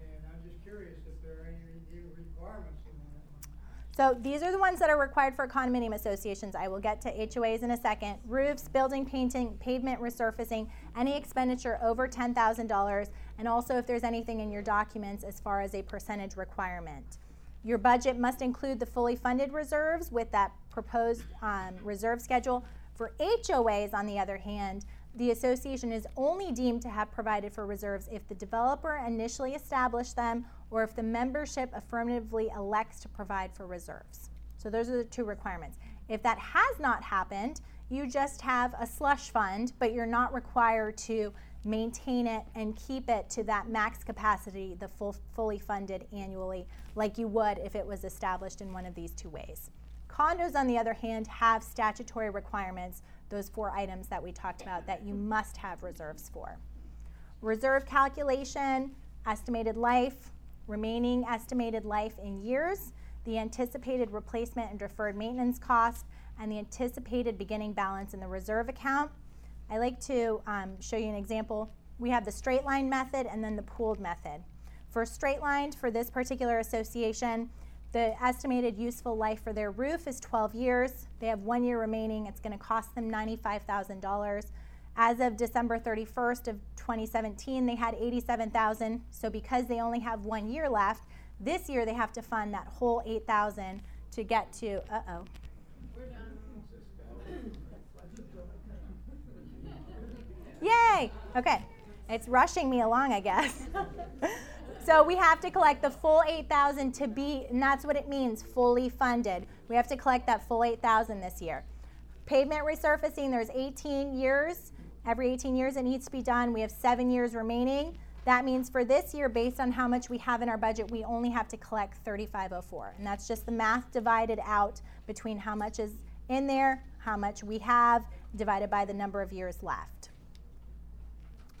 And I'm just curious if there are any, any requirements in that. So these are the ones that are required for condominium associations. I will get to HOAs in a second. Roofs, building painting, pavement resurfacing, any expenditure over $10,000, and also if there's anything in your documents as far as a percentage requirement. Your budget must include the fully funded reserves with that proposed um, reserve schedule. For HOAs, on the other hand, the association is only deemed to have provided for reserves if the developer initially established them or if the membership affirmatively elects to provide for reserves. So those are the two requirements. If that has not happened, you just have a slush fund, but you're not required to maintain it and keep it to that max capacity, the full, fully funded annually, like you would if it was established in one of these two ways. Condos, on the other hand, have statutory requirements, those four items that we talked about, that you must have reserves for. Reserve calculation, estimated life, remaining estimated life in years, the anticipated replacement and deferred maintenance cost, and the anticipated beginning balance in the reserve account. I like to um, show you an example. We have the straight line method and then the pooled method. For straight lined, for this particular association, the estimated useful life for their roof is 12 years. They have one year remaining. It's going to cost them $95,000. As of December 31st of 2017, they had 87,000. So because they only have one year left, this year they have to fund that whole 8,000 to get to. Uh oh. We're done. Yay! Okay, it's rushing me along, I guess. so we have to collect the full 8,000 to be, and that's what it means, fully funded. We have to collect that full 8,000 this year. Pavement resurfacing, there's 18 years. Every 18 years it needs to be done. We have seven years remaining. That means for this year, based on how much we have in our budget, we only have to collect 3504. And that's just the math divided out between how much is in there, how much we have, divided by the number of years left.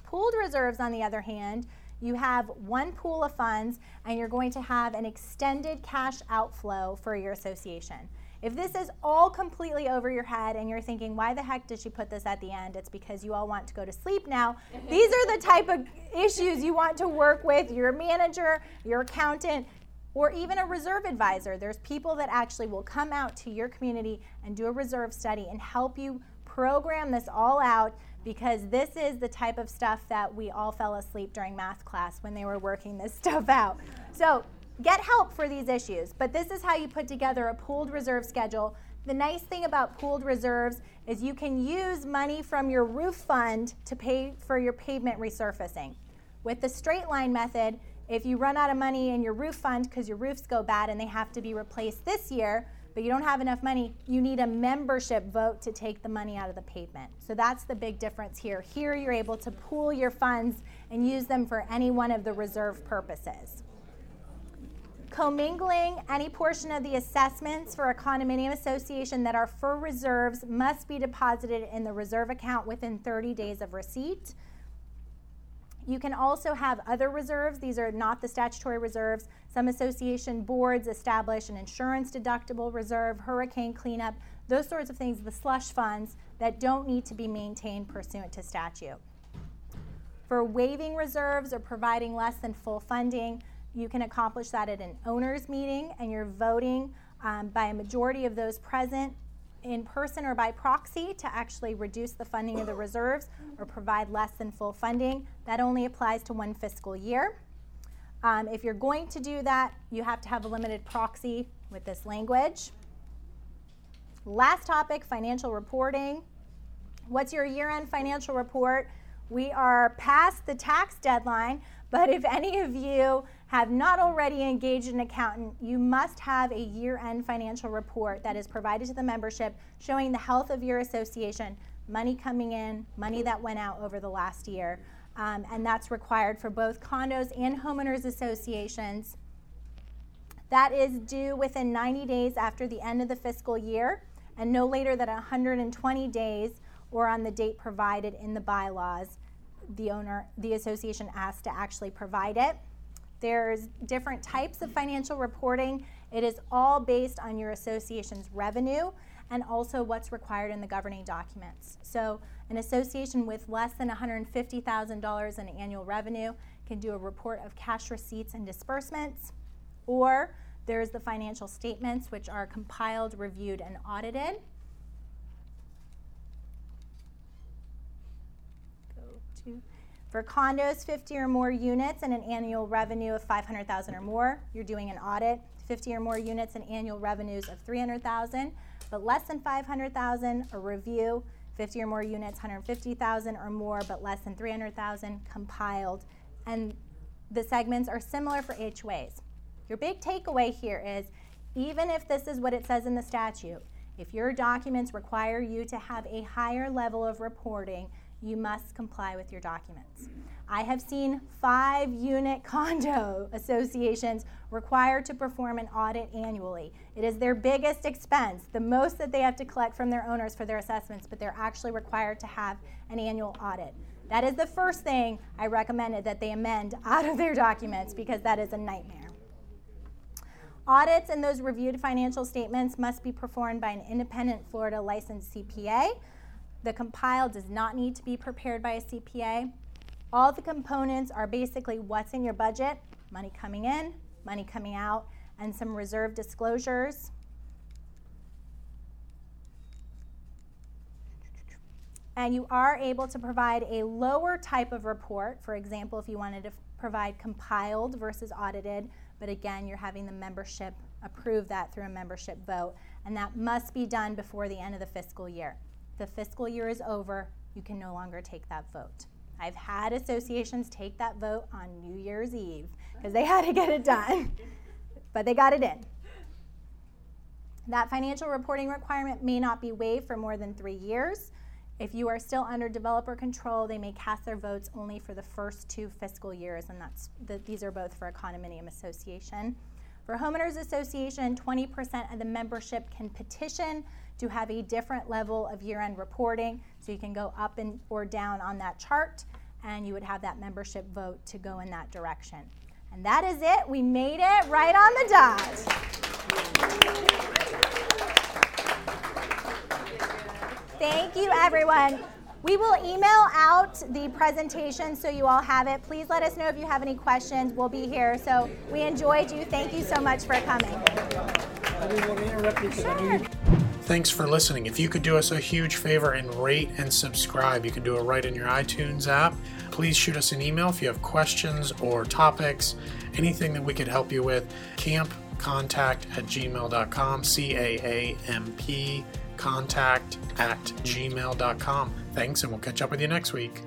Pooled reserves, on the other hand, you have one pool of funds and you're going to have an extended cash outflow for your association. If this is all completely over your head and you're thinking, why the heck did she put this at the end? It's because you all want to go to sleep now. These are the type of issues you want to work with your manager, your accountant, or even a reserve advisor. There's people that actually will come out to your community and do a reserve study and help you program this all out because this is the type of stuff that we all fell asleep during math class when they were working this stuff out. So get help for these issues. But this is how you put together a pooled reserve schedule. The nice thing about pooled reserves is you can use money from your roof fund to pay for your pavement resurfacing. With the straight line method, if you run out of money in your roof fund because your roofs go bad and they have to be replaced this year, but you don't have enough money, you need a membership vote to take the money out of the pavement. So that's the big difference here. Here you're able to pool your funds and use them for any one of the reserve purposes. Commingling any portion of the assessments for a condominium association that are for reserves must be deposited in the reserve account within 30 days of receipt. You can also have other reserves. These are not the statutory reserves. Some association boards establish an insurance deductible reserve, hurricane cleanup, those sorts of things, the slush funds that don't need to be maintained pursuant to statute. For waiving reserves or providing less than full funding, you can accomplish that at an owners meeting, and you're voting um, by a majority of those present in person or by proxy to actually reduce the funding of the reserves or provide less than full funding. That only applies to one fiscal year. Um, if you're going to do that, you have to have a limited proxy with this language. Last topic financial reporting. What's your year end financial report? We are past the tax deadline, but if any of you have not already engaged an accountant, you must have a year end financial report that is provided to the membership showing the health of your association, money coming in, money that went out over the last year. Um, and that's required for both condos and homeowners associations. That is due within 90 days after the end of the fiscal year and no later than 120 days or on the date provided in the bylaws. The owner, the association has to actually provide it. There's different types of financial reporting. It is all based on your association's revenue and also what's required in the governing documents. So, an association with less than $150,000 in annual revenue can do a report of cash receipts and disbursements, or There's the financial statements, which are compiled, reviewed, and audited. For condos, 50 or more units and an annual revenue of 500,000 or more, you're doing an audit. 50 or more units and annual revenues of 300,000, but less than 500,000, a review. 50 or more units, 150,000 or more, but less than 300,000, compiled. And the segments are similar for HOAs. Your big takeaway here is even if this is what it says in the statute, if your documents require you to have a higher level of reporting, you must comply with your documents. I have seen five unit condo associations required to perform an audit annually. It is their biggest expense, the most that they have to collect from their owners for their assessments, but they're actually required to have an annual audit. That is the first thing I recommended that they amend out of their documents because that is a nightmare. Audits and those reviewed financial statements must be performed by an independent Florida licensed CPA. The compile does not need to be prepared by a CPA. All the components are basically what's in your budget, money coming in, money coming out, and some reserve disclosures. And you are able to provide a lower type of report. For example, if you wanted to provide compiled versus audited, but again, you're having the membership approve that through a membership vote, and that must be done before the end of the fiscal year. The fiscal year is over, you can no longer take that vote. I've had associations take that vote on New Year's Eve because they had to get it done, but they got it in. That financial reporting requirement may not be waived for more than three years. If you are still under developer control, they may cast their votes only for the first two fiscal years, and that's the, these are both for a condominium association. For homeowners association, 20% of the membership can petition to have a different level of year-end reporting, so you can go up and or down on that chart, and you would have that membership vote to go in that direction. And that is it. We made it right on the dot. Thank you, everyone. We will email out the presentation so you all have it. Please let us know if you have any questions. We'll be here. So we enjoyed you. Thank you so much for coming. I Thanks for listening. If you could do us a huge favor and rate and subscribe, you can do it right in your iTunes app. Please shoot us an email if you have questions or topics, anything that we could help you with. Campcontact at gmail.com, C A A M P contact at gmail.com. Thanks, and we'll catch up with you next week.